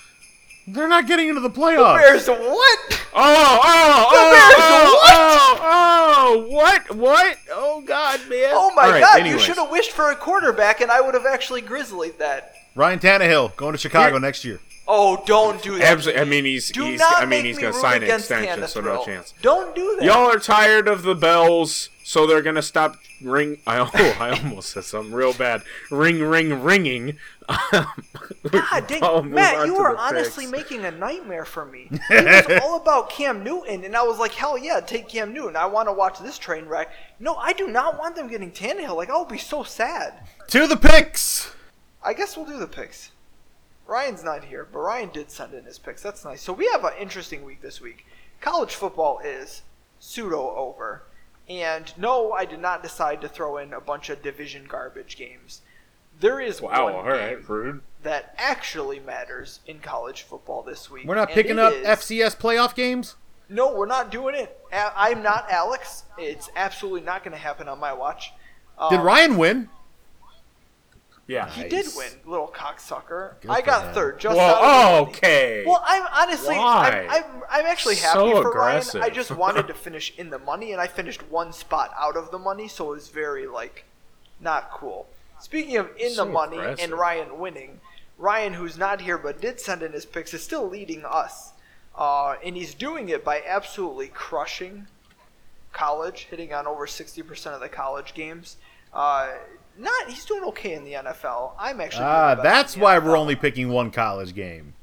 They're not getting into the playoffs. Bears, what? Oh, oh, oh The oh, Bears, oh, oh, what, what? Oh God, man! Oh my All right, god, you should have wished for a quarterback and I would have actually grizzled that. Ryan Tannehill going to Chicago Here- next year. Oh, don't do that. Absolutely. I mean, he's, Do he's not I mean, make he's me gonna sign an against extension, so no chance. Don't do that. Y'all are tired of the bells, so they're gonna stop ring. I oh, I almost said something real bad. Ring, ring, ringing. God dang, I'll Matt, you to were honestly picks. making a nightmare for me. It was all about Cam Newton, and I was like, hell yeah, take Cam Newton. I want to watch this train wreck. No, I do not want them getting Tannehill. Like, I'll be so sad. To the picks. I guess we'll do the picks. Ryan's not here, but Ryan did send in his picks. That's nice. So we have an interesting week this week. College football is pseudo over. And no, I did not decide to throw in a bunch of division garbage games. There is Wow. one All right, game rude. that actually matters in college football this week. We're not picking up is- FCS playoff games. No, we're not doing it. I'm not Alex. It's absolutely not going to happen on my watch. Um, Did Ryan win? Yeah. He did win, little cocksucker. Good I got him. third. Just Well, out of the okay. Well, I'm honestly, Why? I'm, I'm, I'm actually happy So for aggressive. Ryan. I just wanted to finish in the money, and I finished one spot out of the money, so it was very like not cool. Speaking of in So the money aggressive. and Ryan winning, Ryan, who's not here but did send in his picks, is still leading us, uh, and he's doing it by absolutely crushing college, hitting on over sixty percent of the college games. Uh, not he's doing okay in the NFL. I'm actually Ah, the that's in the why we're only picking one college game.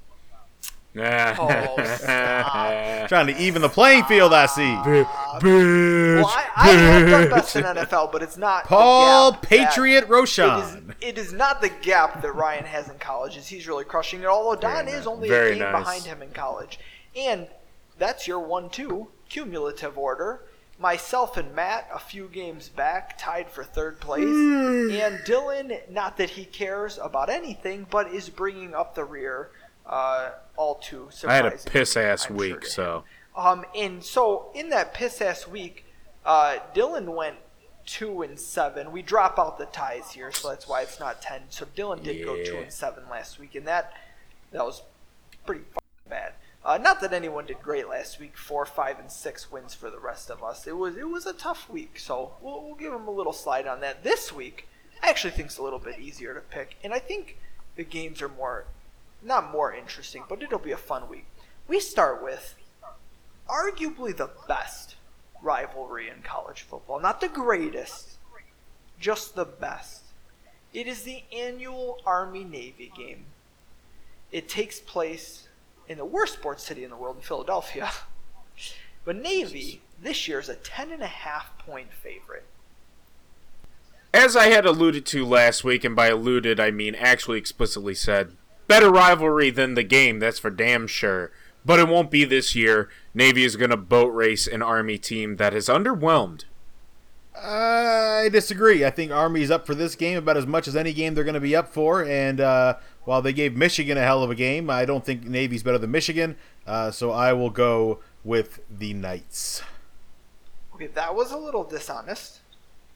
Oh, stop. Trying to even the playing field, I see. Bitch. Well, I, I have done best in NFL, but it's not the Paul gap Patriot Roshan. it is not the gap that Ryan has in college. Is he's really crushing it? Although Don Very is only very a game nice. behind him in college, and that's your one-two cumulative order. Myself and Matt, a few games back, tied for third place, and Dylan, not that he cares about anything, but is bringing up the rear. Uh, all too I had a piss ass I'm sure week, to so um, and so in that piss ass week, uh, Dylan went two and seven. We drop out the ties here, so that's why it's not ten. So Dylan did go two and seven last week, and that that was pretty bad. Uh, not that anyone did great last week. Four, five, and six wins for the rest of us. It was it was a tough week, so we'll, we'll give them a little slide on that. This week, I actually think it's a little bit easier to pick, and I think the games are more, not more interesting, but it'll be a fun week. We start with arguably the best rivalry in college football. Not the greatest, just the best. It is the annual Army Navy game. It takes place in the worst sports city in the world, in Philadelphia. But Navy this year is a ten and a half point favorite. as I had alluded to last week, and by alluded I mean actually explicitly said, better rivalry than the game. That's for damn sure. But it won't be this year. Navy is going to boat race an Army team that is has underwhelmed. I disagree. I think Army's up for this game about as much as any game they're going to be up for. And uh, while they gave Michigan a hell of a game, I don't think Navy's better than Michigan. Uh, so I will go with the Knights. Okay, that was a little dishonest.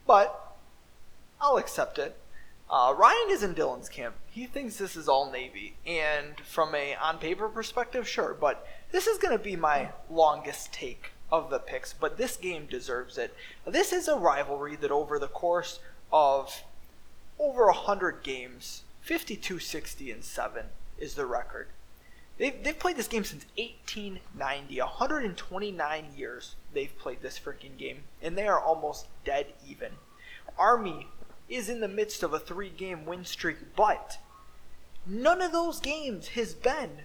but I'll accept it. Uh, Ryan is in Dylan's camp. He thinks this is all Navy, and from a on paper perspective, sure. But this is going to be my longest take of the picks. But this game deserves it. This is a rivalry that over the course of over a hundred games, 52, 60, and seven is the record. They've, they've played this game since 1890. 129 years they've played this freaking game, and they are almost dead even. Army is in the midst of a three game win streak, but none of those games has been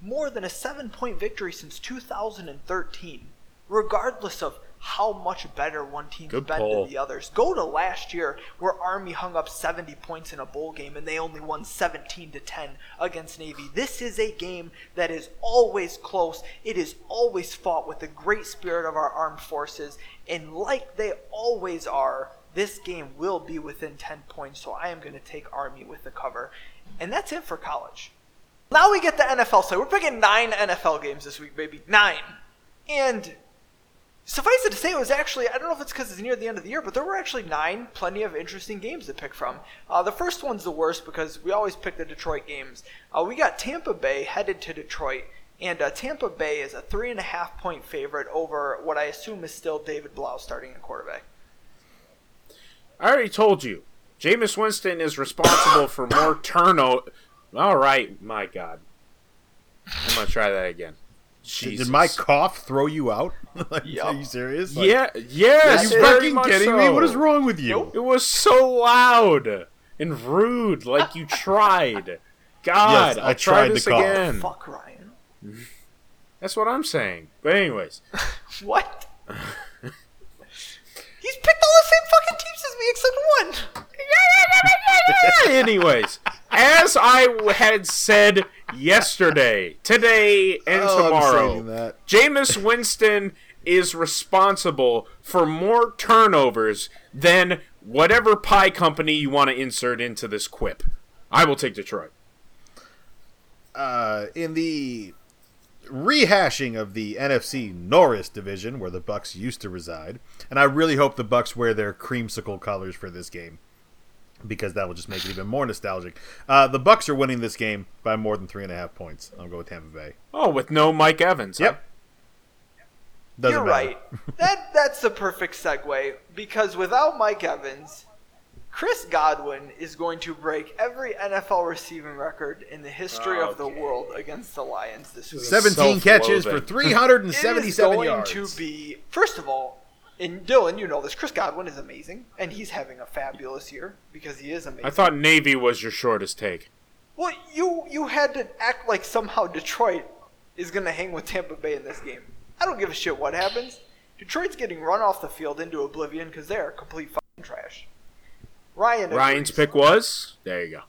more than a seven point victory since 2013, regardless of how much better one team's Good been than the others. Go to last year where Army hung up 70 points in a bowl game and they only won 17 to 10 against Navy. This is a game that is always close. It is always fought with the great spirit of our armed forces and like they always are, this game will be within 10 points. So I am going to take Army with the cover. And that's it for college. Now we get the NFL side. We're picking 9 NFL games this week, baby. 9. And Suffice it to say, it was actually, I don't know if it's because it's near the end of the year, but there were actually nine plenty of interesting games to pick from. Uh, the first one's the worst because we always pick the Detroit games. Uh, we got Tampa Bay headed to Detroit, and uh, Tampa Bay is a three and a half point favorite over what I assume is still David Blough starting at quarterback. I already told you. Jameis Winston is responsible for more turnover. All right, my God. I'm gonna try that again. Jesus. did my cough throw you out? like, Yup. Are you serious? Like, yeah, yes. Are you fucking much kidding me? What is wrong with you? Nope. It was so loud and rude, like you tried. God, Yes, I'll I try tried to this cough. again. Fuck Ryan. That's what I'm saying. But anyways, What? He's picked all the same fucking teams as me except one. anyways, as I had said yesterday, today, and Oh, I'm tomorrow, saying that. Jameis Winston is responsible for more turnovers than whatever pie company you want to insert into this quip. I will take Detroit. uh, in the rehashing of the NFC Norris division, where the Bucks used to reside, and I really hope the Bucks wear their creamsicle colors for this game because that will just make it even more nostalgic. Uh, the Bucks are winning this game by more than three and a half points. I'll go with Tampa Bay. Oh, with no Mike Evans. huh? Yep. Doesn't You're matter. right. that that's the perfect segue because without Mike Evans, Chris Godwin is going to break every NFL receiving record in the history of the world against the Lions this week. 17 catches for Self-loathing. 377 it is going yards. to be first of all, and Dylan, you know this. Chris Godwin is amazing, and he's having a fabulous year because he is amazing. I thought Navy was your shortest take. Well, you you had to act like somehow Detroit is going to hang with Tampa Bay in this game. I don't give a shit what happens. Detroit's getting run off the field into oblivion because they are complete fucking trash. Ryan. Ryan's agrees. pick was? There you go.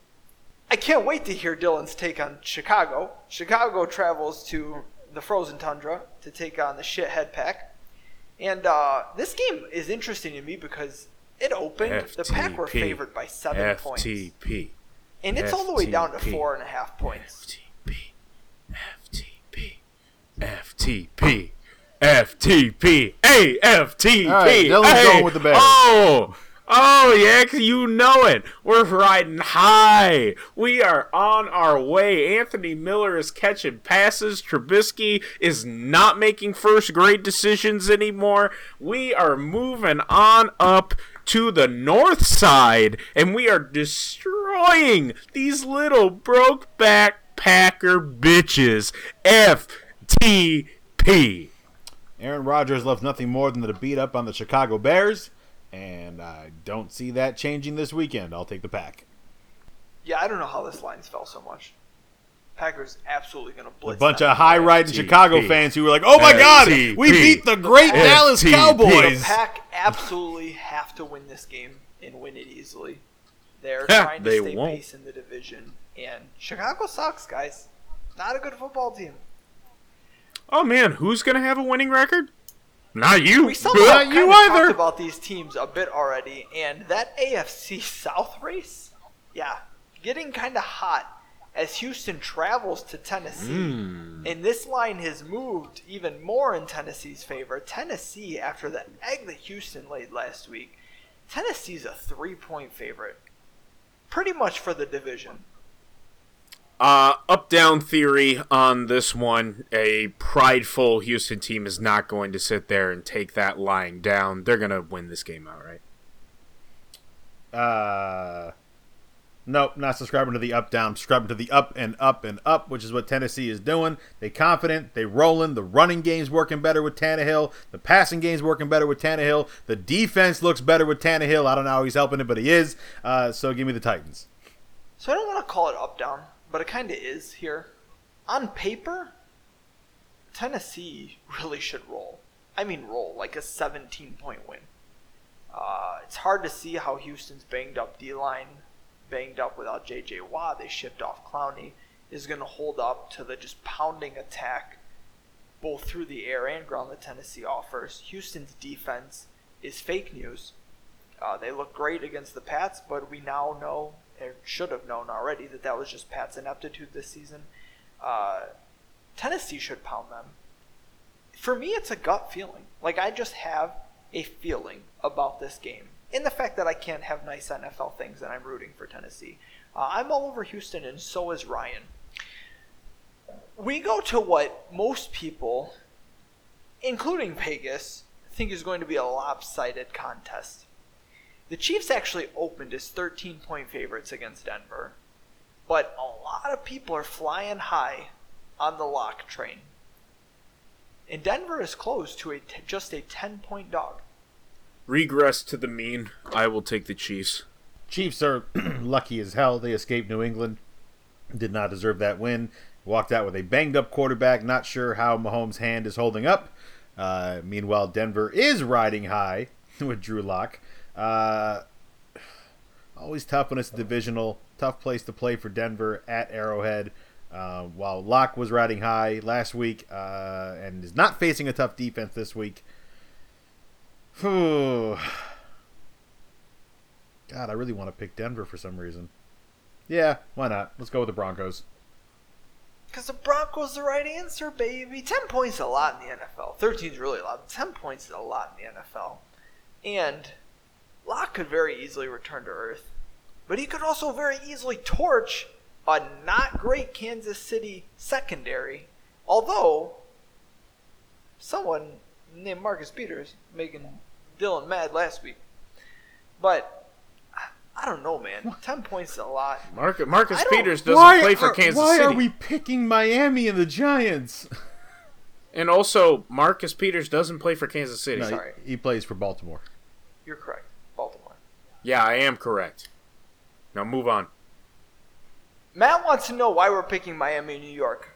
I can't wait to hear Dylan's take on Chicago. Chicago travels to the frozen tundra to take on the shithead pack. And uh, this game is interesting to me because it opened. The pack were favored by seven points. FTP. And it's all the way down to four and a half points. FTP. FTP. FTP. FTP. Hey, All right, Dylan's hey. going with the Bears. Oh. Oh, yeah, 'cause you know it. We're riding high. We are on our way. Anthony Miller is catching passes. Trubisky is not making first grade decisions anymore. We are moving on up to the north side, and we are destroying these little broke back Packer bitches. FTP. Aaron Rodgers left nothing more than to beat up on the Chicago Bears, and I don't see that changing this weekend. I'll take the pack. Yeah, I don't know how this line's fell so much. Packers absolutely going to blitz. A bunch of high riding Chicago fans who were like, "Oh my God, we beat the great Dallas Cowboys." The Pack absolutely have to win this game and win it easily. They're trying to they stay won't. pace in the division, and Chicago sucks, guys. Not a good football team. Oh man, who's gonna have a winning record? Not you. We somehow Not you either. talked about these teams a bit already, and that AFC South race, yeah, getting kind of hot as Houston travels to Tennessee. Hmm. And this line has moved even more in Tennessee's favor. Tennessee, after the egg that Houston laid last week, Tennessee's a three point favorite. Pretty much for the division. Uh, up down theory on this one. A prideful Houston team is not going to sit there and take that lying down. They're going to win this game outright. Uh, nope, not subscribing to the up down. Subscribing to the up and up and up, which is what Tennessee is doing. They confident, they rolling. The running game's working better with Tannehill. The passing game's working better with Tannehill. The defense looks better with Tannehill. I don't know how he's helping it, but he is. Uh, so give me the Titans. So I don't want to call it up down, but it kind of is here. On paper, Tennessee really should roll. I mean, roll like a 17 point win. Uh, it's hard to see how Houston's banged up D line, banged up without J.J. Watt. They shipped off Clowney is going to hold up to the just pounding attack, both through the air and ground that Tennessee offers. Houston's defense is fake news. Uh, they look great against the Pats, but we now know, should have known already, that that was just Pats' ineptitude this season. Uh, Tennessee should pound them. For me, it's a gut feeling. Like, I just have a feeling about this game. In the fact that I can't have nice NFL things and I'm rooting for Tennessee. Uh, I'm all over Houston, and so is Ryan. We go to what most people, including Vegas, think is going to be a lopsided contest. The Chiefs actually opened as 13 point favorites against Denver, but a lot of people are flying high on the lock train. And Denver is close to a t- just a 10 point dog. Regress to the mean. I will take the Chiefs. Chiefs are lucky as hell. They escaped New England. Did not deserve that win. Walked out with a banged up quarterback. Not sure how Mahomes' hand is holding up. Uh, meanwhile, Denver is riding high with Drew Lock. Uh, always tough when it's divisional. Tough place to play for Denver at Arrowhead. Uh, while Lock was riding high last week uh, and is not facing a tough defense this week. Whew. God, I really want to pick Denver for some reason. Yeah, why not? Let's go with the Broncos. Because the Broncos the right answer, baby. 10 points a lot in the NFL. 13 is really a lot. 10 points is a lot in the NFL. And Lock could very easily return to Earth. But he could also very easily torch a not great Kansas City secondary. Although, someone named Marcus Peters making Dylan mad last week. But I don't know, man. Ten points is a lot. Marcus, Marcus Peters doesn't Why play for are- Kansas why City. Why are we picking Miami and the Giants? And also, Marcus Peters doesn't play for Kansas City. No, he- Sorry. he plays for Baltimore. You're correct. Yeah, I am correct. Now move on. Matt wants to know why we're picking Miami and New York.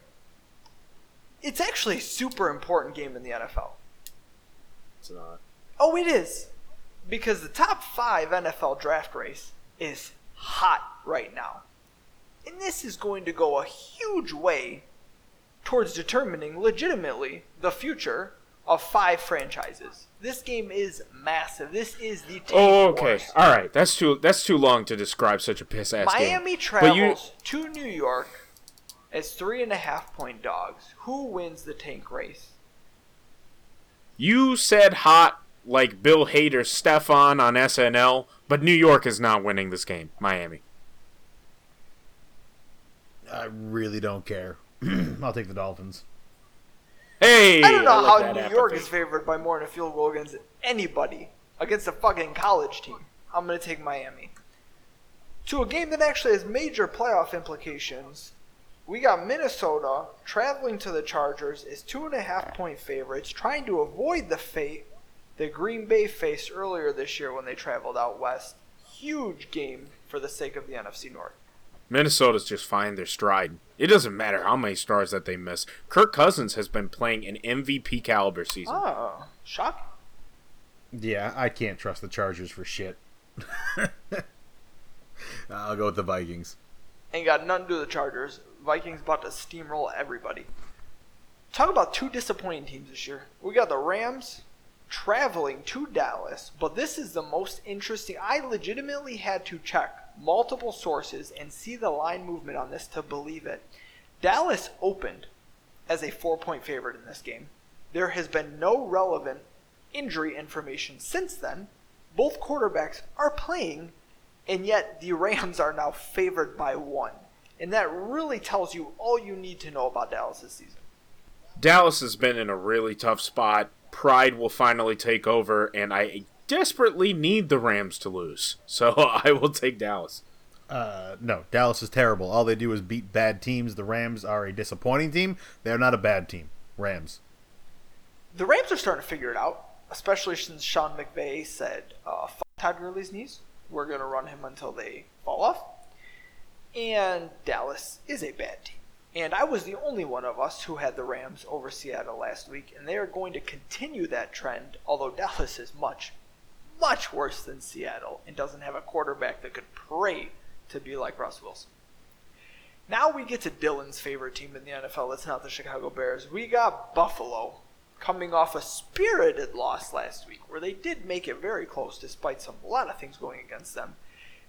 It's actually a super important game in the NFL. It's not. Oh, it is. Because the top five NFL draft race is hot right now. And this is going to go a huge way towards determining legitimately the future of five franchises. This game is massive. This is the tank Oh, okay. wars. All right. That's too. That's too long to describe such a piss ass game. Miami travels you- to New York as three and a half point dogs. Who wins the tank race? You said hot like Bill Hader's Stefon on SNL, but New York is not winning this game. Miami. I really don't care. I'll take the Dolphins. Hey, I don't know like how New York is favored by more than a field goal against anybody. Against a fucking college team. I'm going to take Miami. To a game that actually has major playoff implications, we got Minnesota traveling to the Chargers as two and a half point favorites, trying to avoid the fate that Green Bay faced earlier this year when they traveled out west. Huge game for the sake of the NFC North. Minnesota's just fine their stride. It doesn't matter how many stars that they miss. Kirk Cousins has been playing an MVP caliber season. Oh, shock. Yeah, I can't trust the Chargers for shit. I'll go with the Vikings. Ain't got nothing to do with the Chargers. Vikings about to steamroll everybody. Talk about two disappointing teams this year. We got the Rams traveling to Dallas, but this is the most interesting. I legitimately had to check multiple sources and see the line movement on this to believe it. Dallas opened as a four point favorite in this game. There has been no relevant injury information since then. Both quarterbacks are playing, and yet the Rams are now favored by one. And that really tells you all you need to know about Dallas this season. Dallas has been in a really tough spot. Pride will finally take over, and I desperately need the Rams to lose. So I will take Dallas. Uh, no, Dallas is terrible. All they do is beat bad teams. The Rams are a disappointing team. They're not a bad team. Rams. The Rams are starting to figure it out, especially since Sean McVay said, uh, "Fuck Todd Gurley's knees. We're going to run him until they fall off." And Dallas is a bad team. And I was the only one of us who had the Rams over Seattle last week, and they are going to continue that trend, although Dallas is much, much worse than Seattle and doesn't have a quarterback that could pray to be like Russ Wilson. Now we get to Dylan's favorite team in the NFL. That's not the Chicago Bears. We got Buffalo coming off a spirited loss last week, where they did make it very close despite some a lot of things going against them.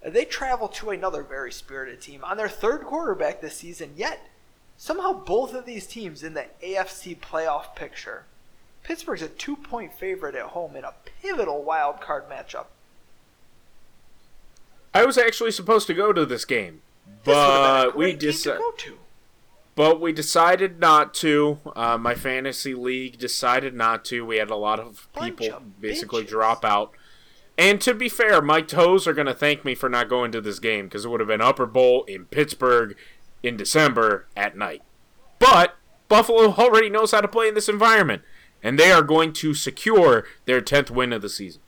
They travel to another very spirited team on their third quarterback this season, yet somehow both of these teams in the AFC playoff picture. Pittsburgh's a two point favorite at home in a pivotal wild card matchup. I was actually supposed to go to this game, but we decided. But we decided not to. Uh, my fantasy league decided not to. We had a lot of people of basically bitches. drop out. And to be fair, my toes are going to thank me for not going to this game because it would have been Upper Bowl in Pittsburgh in December at night. But Buffalo already knows how to play in this environment, and they are going to secure their 10th win of the season.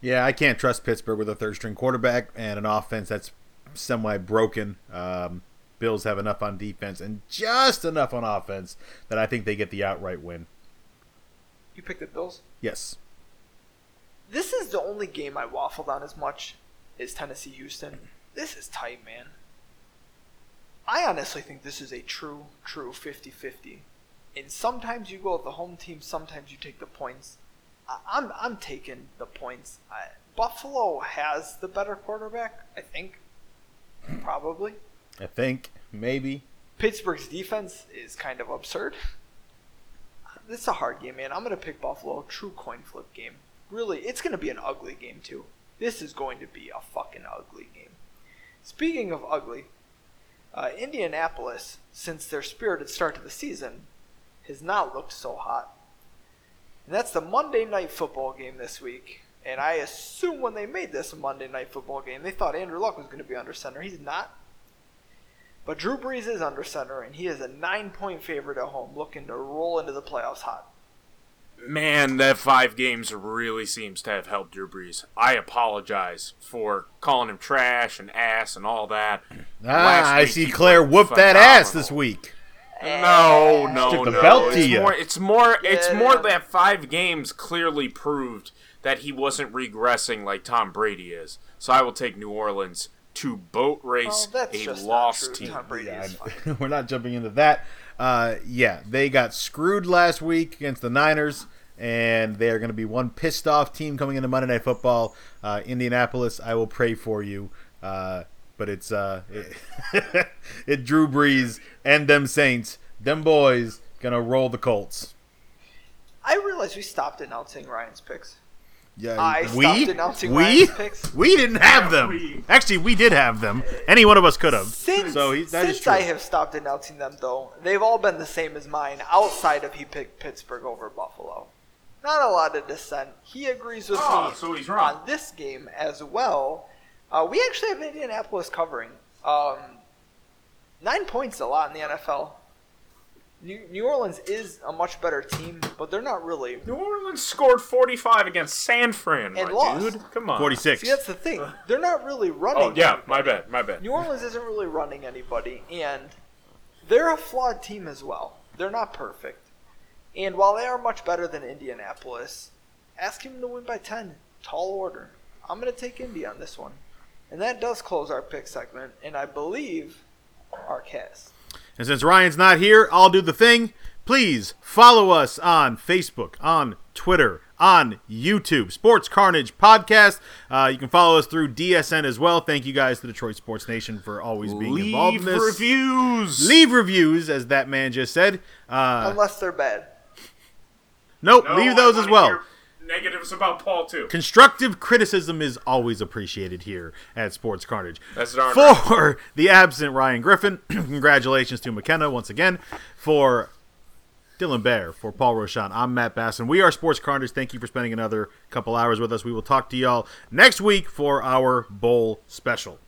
Yeah, I can't trust Pittsburgh with a third string quarterback and an offense that's semi broken. Um, Bills have enough on defense and just enough on offense that I think they get the outright win. You picked the Bills? Yes. This is the only game I waffled on as much as Tennessee Houston. This is tight, man. I honestly think this is a true, true 50 50. And sometimes you go with the home team, sometimes you take the points. I'm I'm taking the points. I, Buffalo has the better quarterback, I think. Probably. I think maybe. Pittsburgh's defense is kind of absurd. This is a hard game, man. I'm gonna pick Buffalo. True coin flip game. Really, it's gonna be an ugly game too. This is going to be a fucking ugly game. Speaking of ugly, uh, Indianapolis, since their spirited start to the season, has not looked so hot. And that's the Monday night football game this week. And I assume when they made this Monday night football game, they thought Andrew Luck was going to be under center. He's not. But Drew Brees is under center, and he is a nine point favorite at home, looking to roll into the playoffs hot. Man, that five games really seems to have helped Drew Brees. I apologize for calling him trash and ass and all that. Ah, I see Claire whoop that ass this week. No, no, Took the no. Belt it's more. It's more. It's more that five games clearly proved that he wasn't regressing like Tom Brady is. So I will take New Orleans to boat race oh, a lost team. Yeah, we're not jumping into that. Uh, yeah, they got screwed last week against the Niners, and they are going to be one pissed off team coming into Monday Night Football. Uh, Indianapolis, I will pray for you. Uh, but it's uh, it, it Drew Brees and them Saints, them boys gonna roll the Colts. I realize we stopped announcing Ryan's picks. Yeah, I we we picks. we didn't have them. We. Actually, we did have them. Any one of us could have. Since, so he, since I have stopped announcing them, though, they've all been the same as mine. Outside of he picked Pittsburgh over Buffalo. Not a lot of dissent. He agrees with oh, me so he's wrong. on this game as well. Uh, we actually have Indianapolis covering. Um, nine points a lot in the NFL. New, New Orleans is a much better team, but they're not really. New Orleans scored 45 against San Fran, and lost. dude. Come on. 46. See, that's the thing. They're not really running. Oh, yeah, anybody. my bad, my bad. New Orleans isn't really running anybody, and they're a flawed team as well. They're not perfect. And while they are much better than Indianapolis, ask him to win by 10. Tall order. I'm going to take Indy on this one. And that does close our pick segment, and I believe our cast. And since Ryan's not here, I'll do the thing. Please follow us on Facebook, on Twitter, on YouTube, Sports Carnage Podcast. Uh, you can follow us through DSN as well. Thank you guys to Detroit Sports Nation for always being Leave involved in this. reviews. Leave reviews, as that man just said. Uh, Unless they're bad. Nope, no, leave those as well. Hear, negatives about Paul too. Constructive criticism is always appreciated here at Sports Carnage. That's darn For right. the absent Ryan Griffin, congratulations to McKenna once again. For Dylan Bear, for Paul Roshan, I'm Matt Basson. We are Sports Carnage. Thank you for spending another couple hours with us. We will talk to y'all next week for our bowl special.